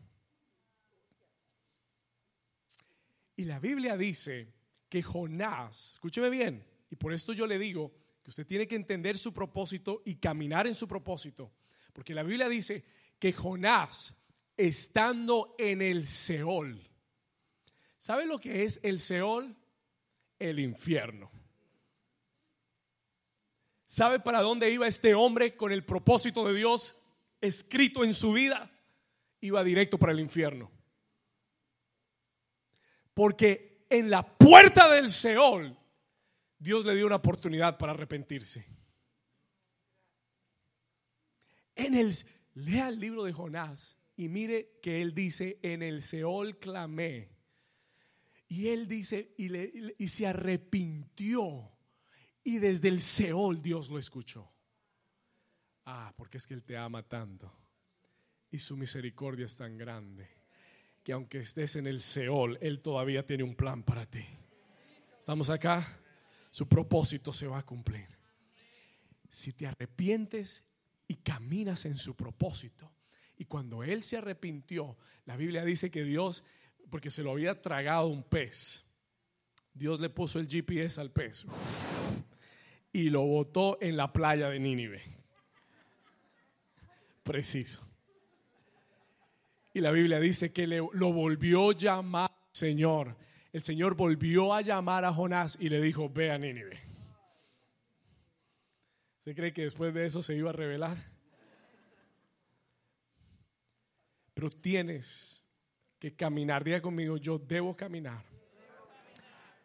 Y la Biblia dice que Jonás, escúcheme bien, y por esto yo le digo que usted tiene que entender su propósito y caminar en su propósito, porque la Biblia dice que Jonás, estando en el Seol, ¿sabe lo que es el Seol? El infierno. ¿Sabe para dónde iba este hombre con el propósito de Dios escrito en su vida? Iba directo para el infierno. Porque en la puerta del Seol Dios le dio una oportunidad para arrepentirse. En el lea el libro de Jonás y mire que él dice, en el Seol clamé. Y él dice, y, y se arrepintió. Y desde el Seol Dios lo escuchó. Ah, porque es que Él te ama tanto. Y su misericordia es tan grande que aunque estés en el Seol, Él todavía tiene un plan para ti. ¿Estamos acá? Su propósito se va a cumplir. Si te arrepientes y caminas en su propósito, y cuando Él se arrepintió, la Biblia dice que Dios, porque se lo había tragado un pez, Dios le puso el GPS al pez y lo botó en la playa de Nínive. Preciso. Y la Biblia dice que le, lo volvió a llamar Señor. El Señor volvió a llamar a Jonás y le dijo, ve a Nínive. ¿Usted cree que después de eso se iba a revelar? Pero tienes que caminar. Diga conmigo, yo debo caminar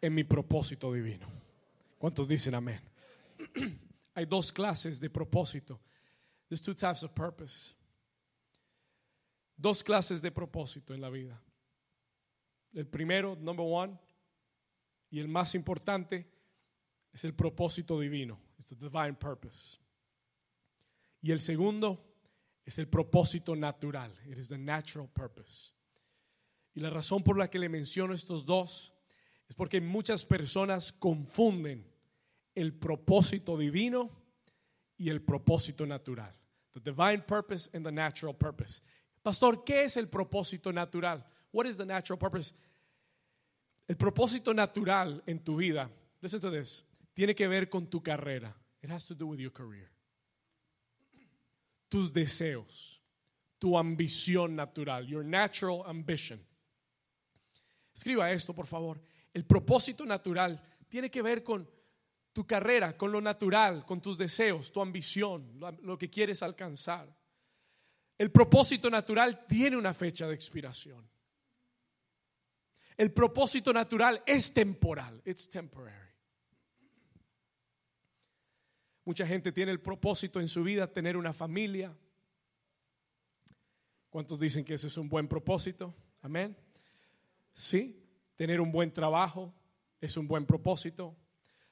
en mi propósito divino. ¿Cuántos dicen amén? (clears throat) Hay dos clases de propósito. There's two types of purpose. Dos clases de propósito en la vida. El primero, number one, y el más importante, es el propósito divino. It's the divine purpose. Y el segundo es el propósito natural. It is the natural purpose. Y la razón por la que le menciono estos dos es porque muchas personas confunden el propósito divino y el propósito natural. The divine purpose and the natural purpose. Pastor, ¿qué es el propósito natural? What is the natural purpose? El propósito natural en tu vida, listen to this, tiene que ver con tu carrera. It has to do with your career. Tus deseos, tu ambición natural, your natural ambition. Escriba esto, por favor. El propósito natural tiene que ver con tu carrera, con lo natural, con tus deseos, tu ambición, lo, que quieres alcanzar. El propósito natural tiene una fecha de expiración. El propósito natural es temporal, it's temporary. Mucha gente tiene el propósito en su vida tener una familia. ¿Cuántos dicen que ese es un buen propósito? Amén. Sí, tener un buen trabajo es un buen propósito,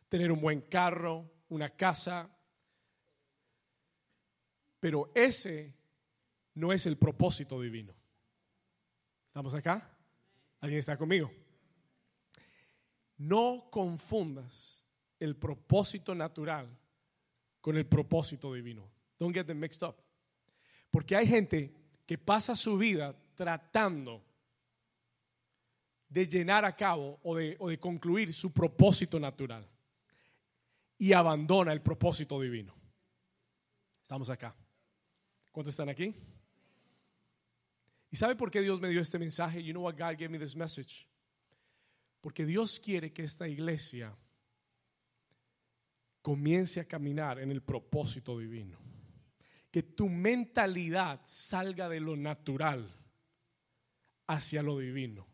tener un buen carro, una casa, pero ese no es el propósito divino. ¿Estamos acá? ¿Alguien está conmigo? No confundas el propósito natural con el propósito divino. Don't get them mixed up. Porque hay gente que pasa su vida tratando de llenar a cabo o de, o de concluir su propósito natural y abandona el propósito divino. Estamos acá. ¿Cuántos están aquí? ¿Y sabe por qué Dios me dio este mensaje? You know what God gave me this message? Porque Dios quiere que esta iglesia comience a caminar en el propósito divino. Que tu mentalidad salga de lo natural hacia lo divino.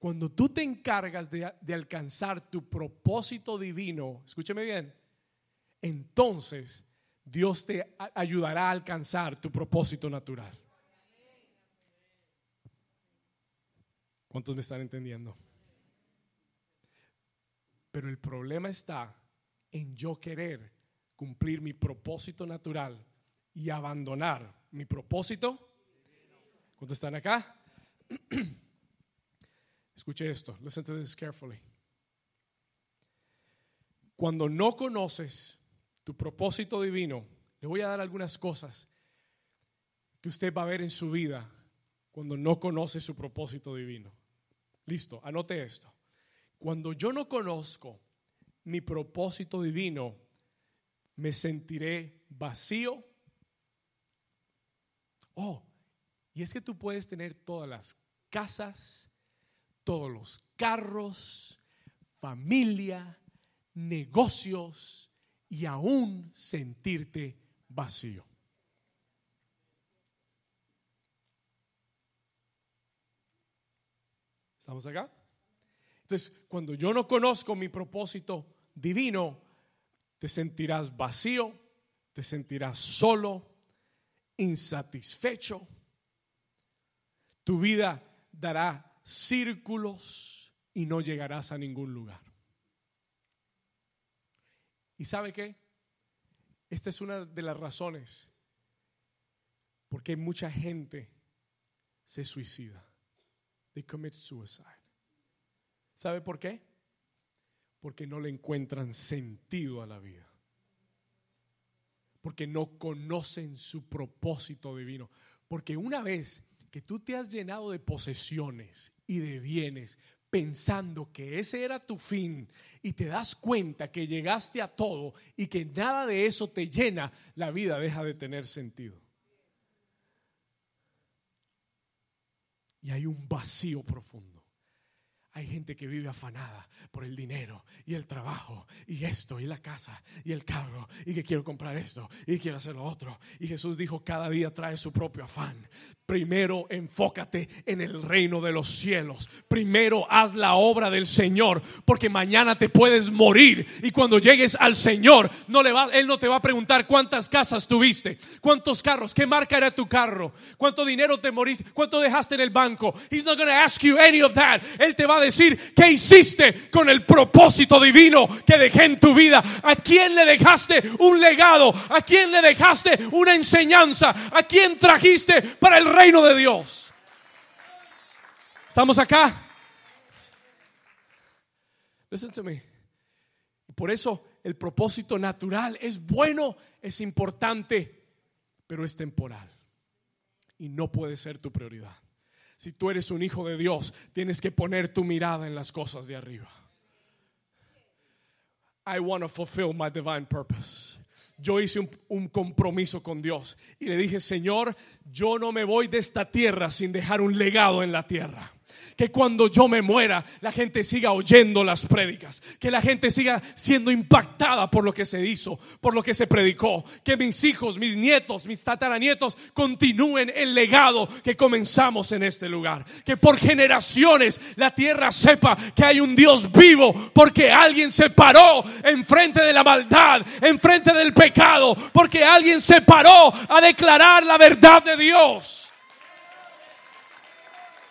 Cuando tú te encargas de, alcanzar tu propósito divino, escúcheme bien, entonces Dios te ayudará a alcanzar tu propósito natural. ¿Cuántos me están entendiendo? Pero el problema está en yo querer cumplir mi propósito natural y abandonar mi propósito. ¿Cuántos están acá? (clears throat) Escuche esto, listen to this carefully. Cuando no conoces tu propósito divino, le voy a dar algunas cosas que usted va a ver en su vida cuando no conoce su propósito divino. Listo, anote esto. Cuando yo no conozco mi propósito divino, me sentiré vacío. Oh, y es que tú puedes tener todas las casas, todos los carros, familia, negocios y aún sentirte vacío. ¿Estamos acá? Entonces, cuando yo no conozco mi propósito divino, te sentirás vacío, te sentirás solo, insatisfecho. Tu vida dará círculos y no llegarás a ningún lugar. ¿Y sabe qué? Esta es una de las razones porque mucha gente se suicida. They commit suicide. ¿Sabe por qué? Porque no le encuentran sentido a la vida. Porque no conocen su propósito divino. Porque una vez que tú te has llenado de posesiones y de bienes pensando que ese era tu fin y te das cuenta que llegaste a todo y que nada de eso te llena, la vida deja de tener sentido. y hay un vacío profundo. Hay gente que vive afanada por el dinero y el trabajo y esto y la casa y el carro y que quiero comprar esto y quiero hacer lo otro. Y Jesús dijo, cada día trae su propio afán. Primero enfócate en el reino de los cielos. Primero haz la obra del Señor porque mañana te puedes morir y cuando llegues al Señor no le va él no te va a preguntar cuántas casas tuviste, cuántos carros, qué marca era tu carro, cuánto dinero te moriste, cuánto dejaste en el banco. He's not going to ask you any of that. Él te va decir qué hiciste con el propósito divino que dejé en tu vida. ¿A quién le dejaste un legado? ¿A quién le dejaste una enseñanza? ¿A quién trajiste para el reino de Dios? ¿Estamos acá? Listen to me. Por eso el propósito natural es bueno, es importante, pero es temporal. Y no puede ser tu prioridad. Si tú eres un hijo de Dios, tienes que poner tu mirada en las cosas de arriba. I want to fulfill my divine purpose. Yo hice un, un, compromiso con Dios y le dije, Señor, yo no me voy de esta tierra sin dejar un legado en la tierra que cuando yo me muera la gente siga oyendo las prédicas, que la gente siga siendo impactada por lo que se hizo, por lo que se predicó, que mis hijos, mis nietos, mis tataranietos continúen el legado que comenzamos en este lugar, que por generaciones la tierra sepa que hay un Dios vivo porque alguien se paró enfrente de la maldad, enfrente del pecado, porque alguien se paró a declarar la verdad de Dios.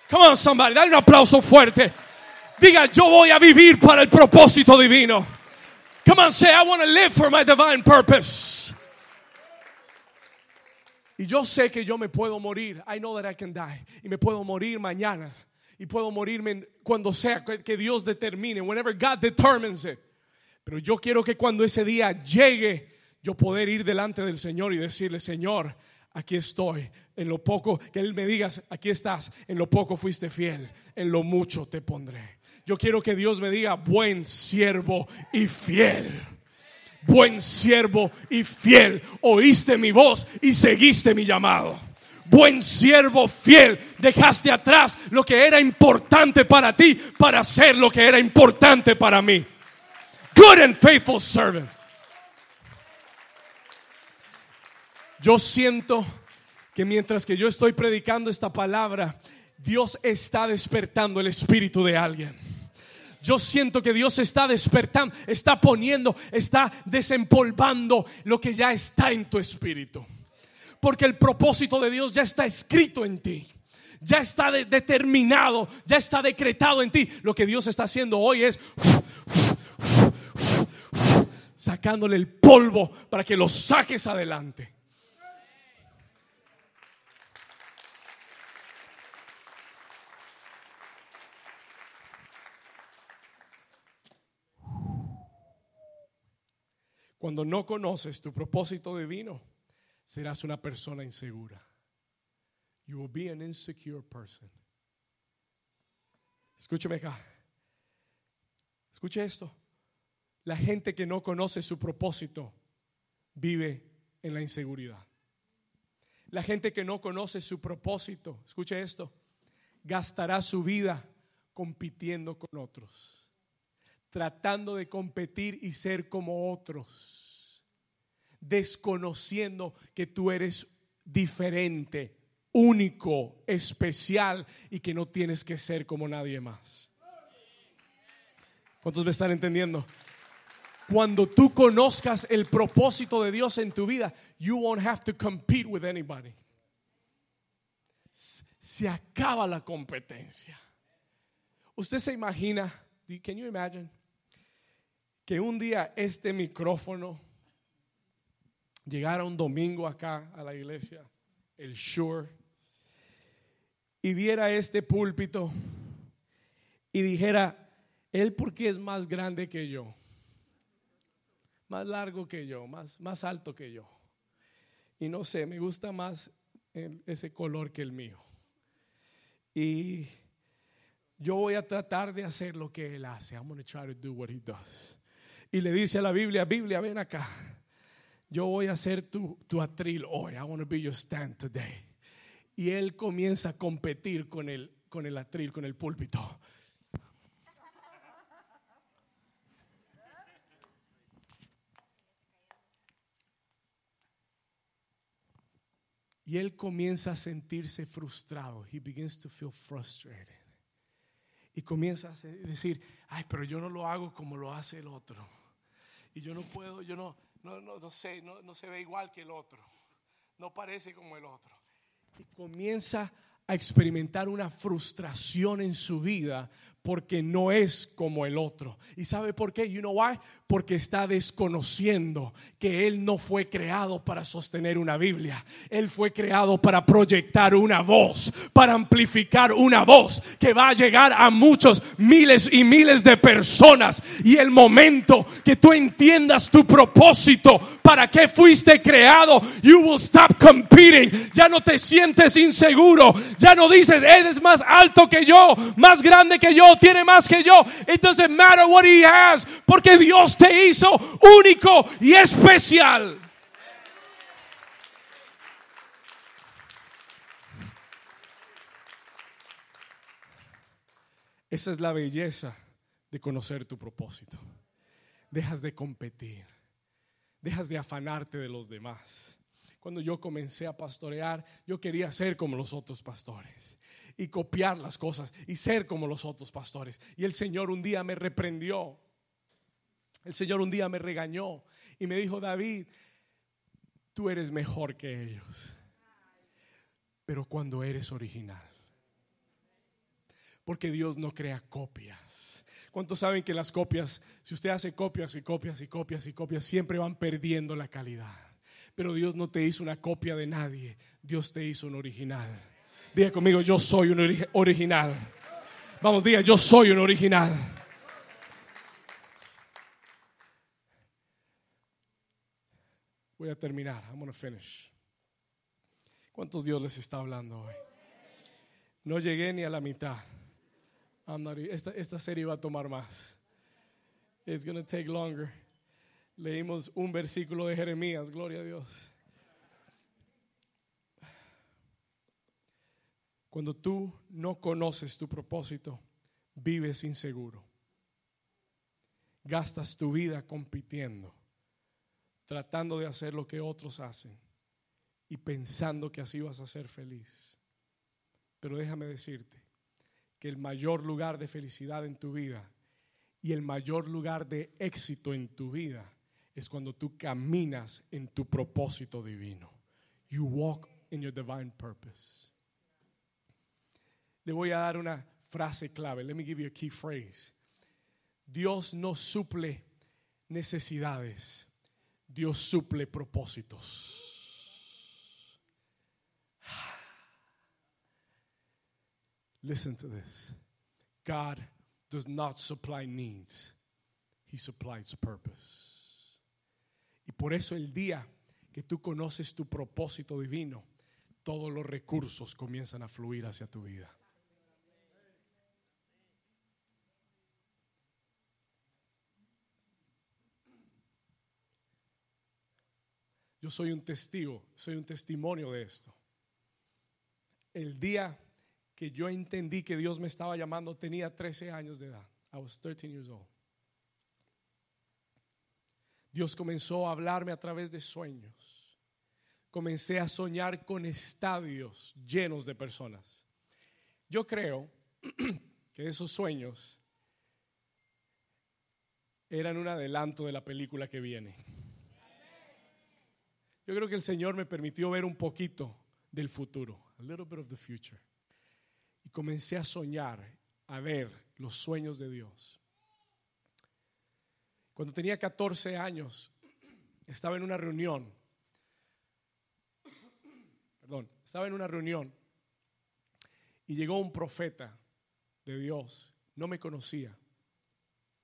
Come on, somebody, dale un aplauso fuerte. Diga, yo voy a vivir para el propósito divino. Come on, say, I want to live for my divine purpose. Y yo sé que yo me puedo morir. I know that I can die. Y me puedo morir mañana. Y puedo morirme cuando sea que Dios determine. Whenever God determines it. Pero yo quiero que cuando ese día llegue, yo poder ir delante del Señor y decirle, Señor, aquí estoy. En lo poco, que Él me digas, aquí estás. En lo poco fuiste fiel, en lo mucho te pondré. Yo quiero que Dios me diga, buen siervo y fiel. Buen siervo y fiel. Oíste mi voz y seguiste mi llamado. Buen siervo fiel, dejaste atrás lo que era importante para ti para hacer lo que era importante para mí. Good and faithful servant. Yo siento que mientras que yo estoy predicando esta palabra, Dios está despertando el espíritu de alguien. Yo siento que Dios está despertando, está poniendo, está desempolvando lo que ya está en tu espíritu. Porque el propósito de Dios ya está escrito en ti. Ya está determinado, ya está decretado en ti. Lo que Dios está haciendo hoy es sacándole el polvo para que lo saques adelante. Cuando no conoces tu propósito divino, serás una persona insegura. You will be an insecure person. Escúcheme acá. Escuche esto. La gente que no conoce su propósito vive en la inseguridad. La gente que no conoce su propósito, escuche esto, gastará su vida compitiendo con otros tratando de competir y ser como otros, desconociendo que tú eres diferente, único, especial y que no tienes que ser como nadie más. ¿Cuántos me están entendiendo? Cuando tú conozcas el propósito de Dios en tu vida, you won't have to compete with anybody. Se acaba la competencia. Usted se imagina, can you imagine? Que un día este micrófono llegara un domingo acá a la iglesia, el Shure, y viera este púlpito y dijera, él porque es más grande que yo, más largo que yo, más, más alto que yo. Y no sé, me gusta más ese color que el mío. Y yo voy a tratar de hacer lo que él hace. I'm going to try to do what he does y le dice a la Biblia, Biblia, ven acá. Yo voy a ser tu, tu atril hoy. I want to be your stand today. Y él comienza a competir con el con el atril, con el púlpito. Y él comienza a sentirse frustrado. He begins to feel frustrated. Y comienza a decir, ay, pero yo no lo hago como lo hace el otro. Y yo no puedo, yo no, no, no, no sé, no, no se ve igual que el otro. No parece como el otro. Y comienza a experimentar una frustración en su vida porque no es como el otro. ¿Y sabe por qué? You know why? Porque está desconociendo que él no fue creado para sostener una Biblia. Él fue creado para proyectar una voz, para amplificar una voz que va a llegar a muchos miles y miles de personas. Y el momento que tú entiendas tu propósito, para qué fuiste creado, you will stop competing. Ya no te sientes inseguro. Ya no dices, él es más alto que yo, más grande que yo tiene más que yo. It doesn't matter what he has, porque Dios te hizo único y especial. Esa es la belleza de conocer tu propósito. Dejas de competir, dejas de afanarte de los demás. Cuando yo comencé a pastorear, yo quería ser como los otros pastores y copiar las cosas y ser como los otros pastores. Y el Señor un día me reprendió. El Señor un día me regañó y me dijo, David, tú eres mejor que ellos. Pero cuando eres original. Porque Dios no crea copias. ¿Cuántos saben que las copias, si usted hace copias y copias y copias y copias, siempre van perdiendo la calidad? Pero Dios no te hizo una copia de nadie, Dios te hizo un original. Diga conmigo, yo soy un original. Vamos, diga, yo soy un original. Voy a terminar. I'm gonna finish. ¿Cuántos Dios les está hablando hoy? No llegué ni a la mitad. esta, esta serie va a tomar más. It's gonna take longer. Leímos un versículo de Jeremías, gloria a Dios. Cuando tú no conoces tu propósito, vives inseguro. Gastas tu vida compitiendo, tratando de hacer lo que otros hacen y pensando que así vas a ser feliz. Pero déjame decirte que el mayor lugar de felicidad en tu vida y el mayor lugar de éxito en tu vida es cuando tú caminas en tu propósito divino. You walk in your divine purpose le voy a dar una frase clave. Let me give you a key phrase. Dios no suple necesidades, Dios suple propósitos. (sighs) Listen to this. God does not supply needs, He supplies purpose. Y por eso el día que tú conoces tu propósito divino, todos los recursos comienzan a fluir hacia tu vida. Soy un testigo, soy un testimonio de esto. El día que yo entendí que Dios me estaba llamando tenía 13 años de edad. I was 13 years old. Dios comenzó a hablarme a través de sueños. Comencé a soñar con estadios llenos de personas. Yo creo (clears throat) que esos sueños eran un adelanto de la película que viene. Yo creo que el Señor me permitió ver un poquito del futuro, a little bit of the future. Y comencé a soñar, a ver los sueños de Dios. Cuando tenía 14 años, estaba en una reunión. Perdón, estaba en una reunión y llegó un profeta de Dios. No me conocía.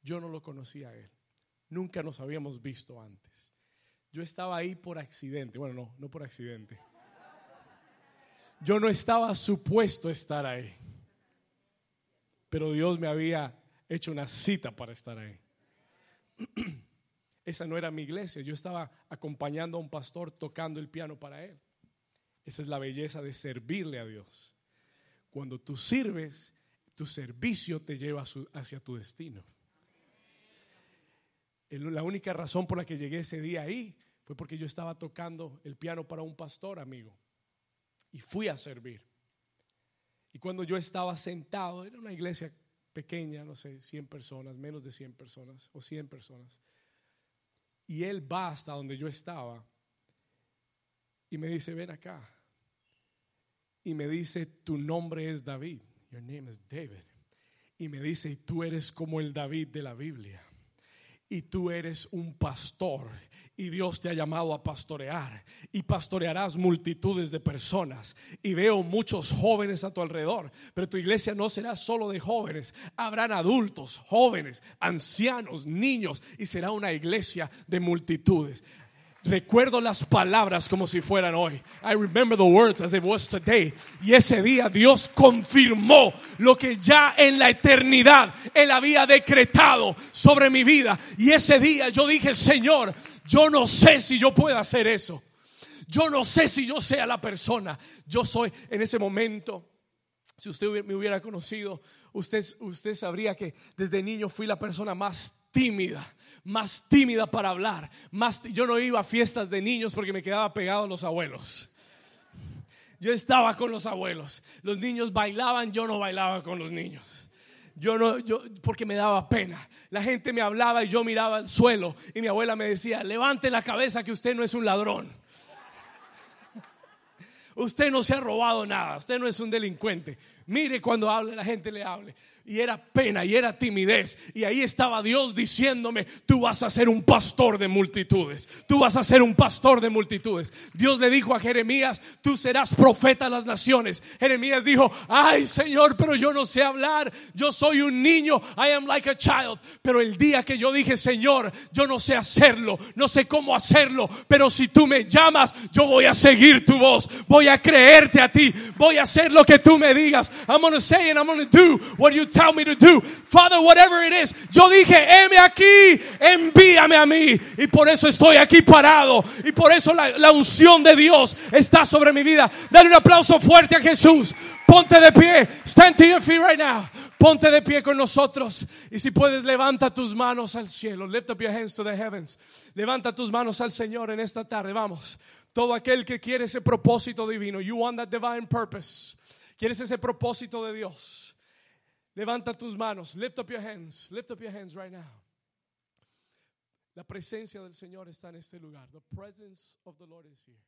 Yo no lo conocía a él. Nunca nos habíamos visto antes. Yo estaba ahí por accidente. Bueno, no, no por accidente. Yo no estaba supuesto estar ahí. Pero Dios me había hecho una cita para estar ahí. (clears throat) Esa no era mi iglesia. Yo estaba acompañando a un pastor tocando el piano para él. Esa es la belleza de servirle a Dios. Cuando tú sirves, tu servicio te lleva hacia tu destino. La única razón por la que llegué ese día ahí fue porque yo estaba tocando el piano para un pastor amigo y fui a servir. Y cuando yo estaba sentado, era una iglesia pequeña, no sé, 100 personas, menos de 100 personas o 100 personas. Y él va hasta donde yo estaba y me dice, ven acá. Y me dice, tu nombre es David. Your name is David. Y me dice, y tú eres como el David de la Biblia. Y tú eres un pastor y Dios te ha llamado a pastorear y pastorearás multitudes de personas. Y veo muchos jóvenes a tu alrededor, pero tu iglesia no será solo de jóvenes, habrán adultos, jóvenes, ancianos, niños y será una iglesia de multitudes. Recuerdo las palabras como si fueran hoy. I remember the words as it was today. Y ese día Dios confirmó lo que ya en la eternidad Él había decretado sobre mi vida. Y ese día yo dije, Señor, yo no sé si yo puedo hacer eso. Yo no sé si yo sea la persona. Yo soy en ese momento. Si usted me hubiera conocido, usted, usted sabría que desde niño fui la persona más tímida más tímida para hablar. Más, yo no iba a fiestas de niños porque me quedaba pegado a los abuelos. Yo estaba con los abuelos. Los niños bailaban, yo no bailaba con los niños. Yo no, yo, porque me daba pena. La gente me hablaba y yo miraba al suelo y mi abuela me decía, levante la cabeza que usted no es un ladrón. Usted no se ha robado nada, usted no es un delincuente. Mire cuando hable, la gente le hable y era pena y era timidez. Y ahí estaba Dios diciéndome, tú vas a ser un pastor de multitudes, tú vas a ser un pastor de multitudes. Dios le dijo a Jeremías, tú serás profeta a las naciones. Jeremías dijo, ay Señor, pero yo no sé hablar, yo soy un niño, I am like a child. Pero el día que yo dije, Señor, yo no sé hacerlo, no sé cómo hacerlo, pero si tú me llamas, yo voy a seguir tu voz, voy a creerte a ti, voy a hacer lo que tú me digas. I'm going to say and I'm going to do what you tell me to do. Father, whatever it is. Yo dije, heme aquí, envíame a mí. Y por eso estoy aquí parado. Y por eso la, la unción de Dios está sobre mi vida. Dale un aplauso fuerte a Jesús. Ponte de pie. Stand to your feet right now. Ponte de pie con nosotros. Y si puedes, levanta tus manos al cielo. Lift up your hands to the heavens. Levanta tus manos al Señor en esta tarde. Vamos. Todo aquel que quiere ese propósito divino. You want that divine purpose. Quieres ese propósito de Dios. Levanta tus manos. Lift up your hands. Lift up your hands right now. La presencia del Señor está en este lugar. The presence of the Lord is here.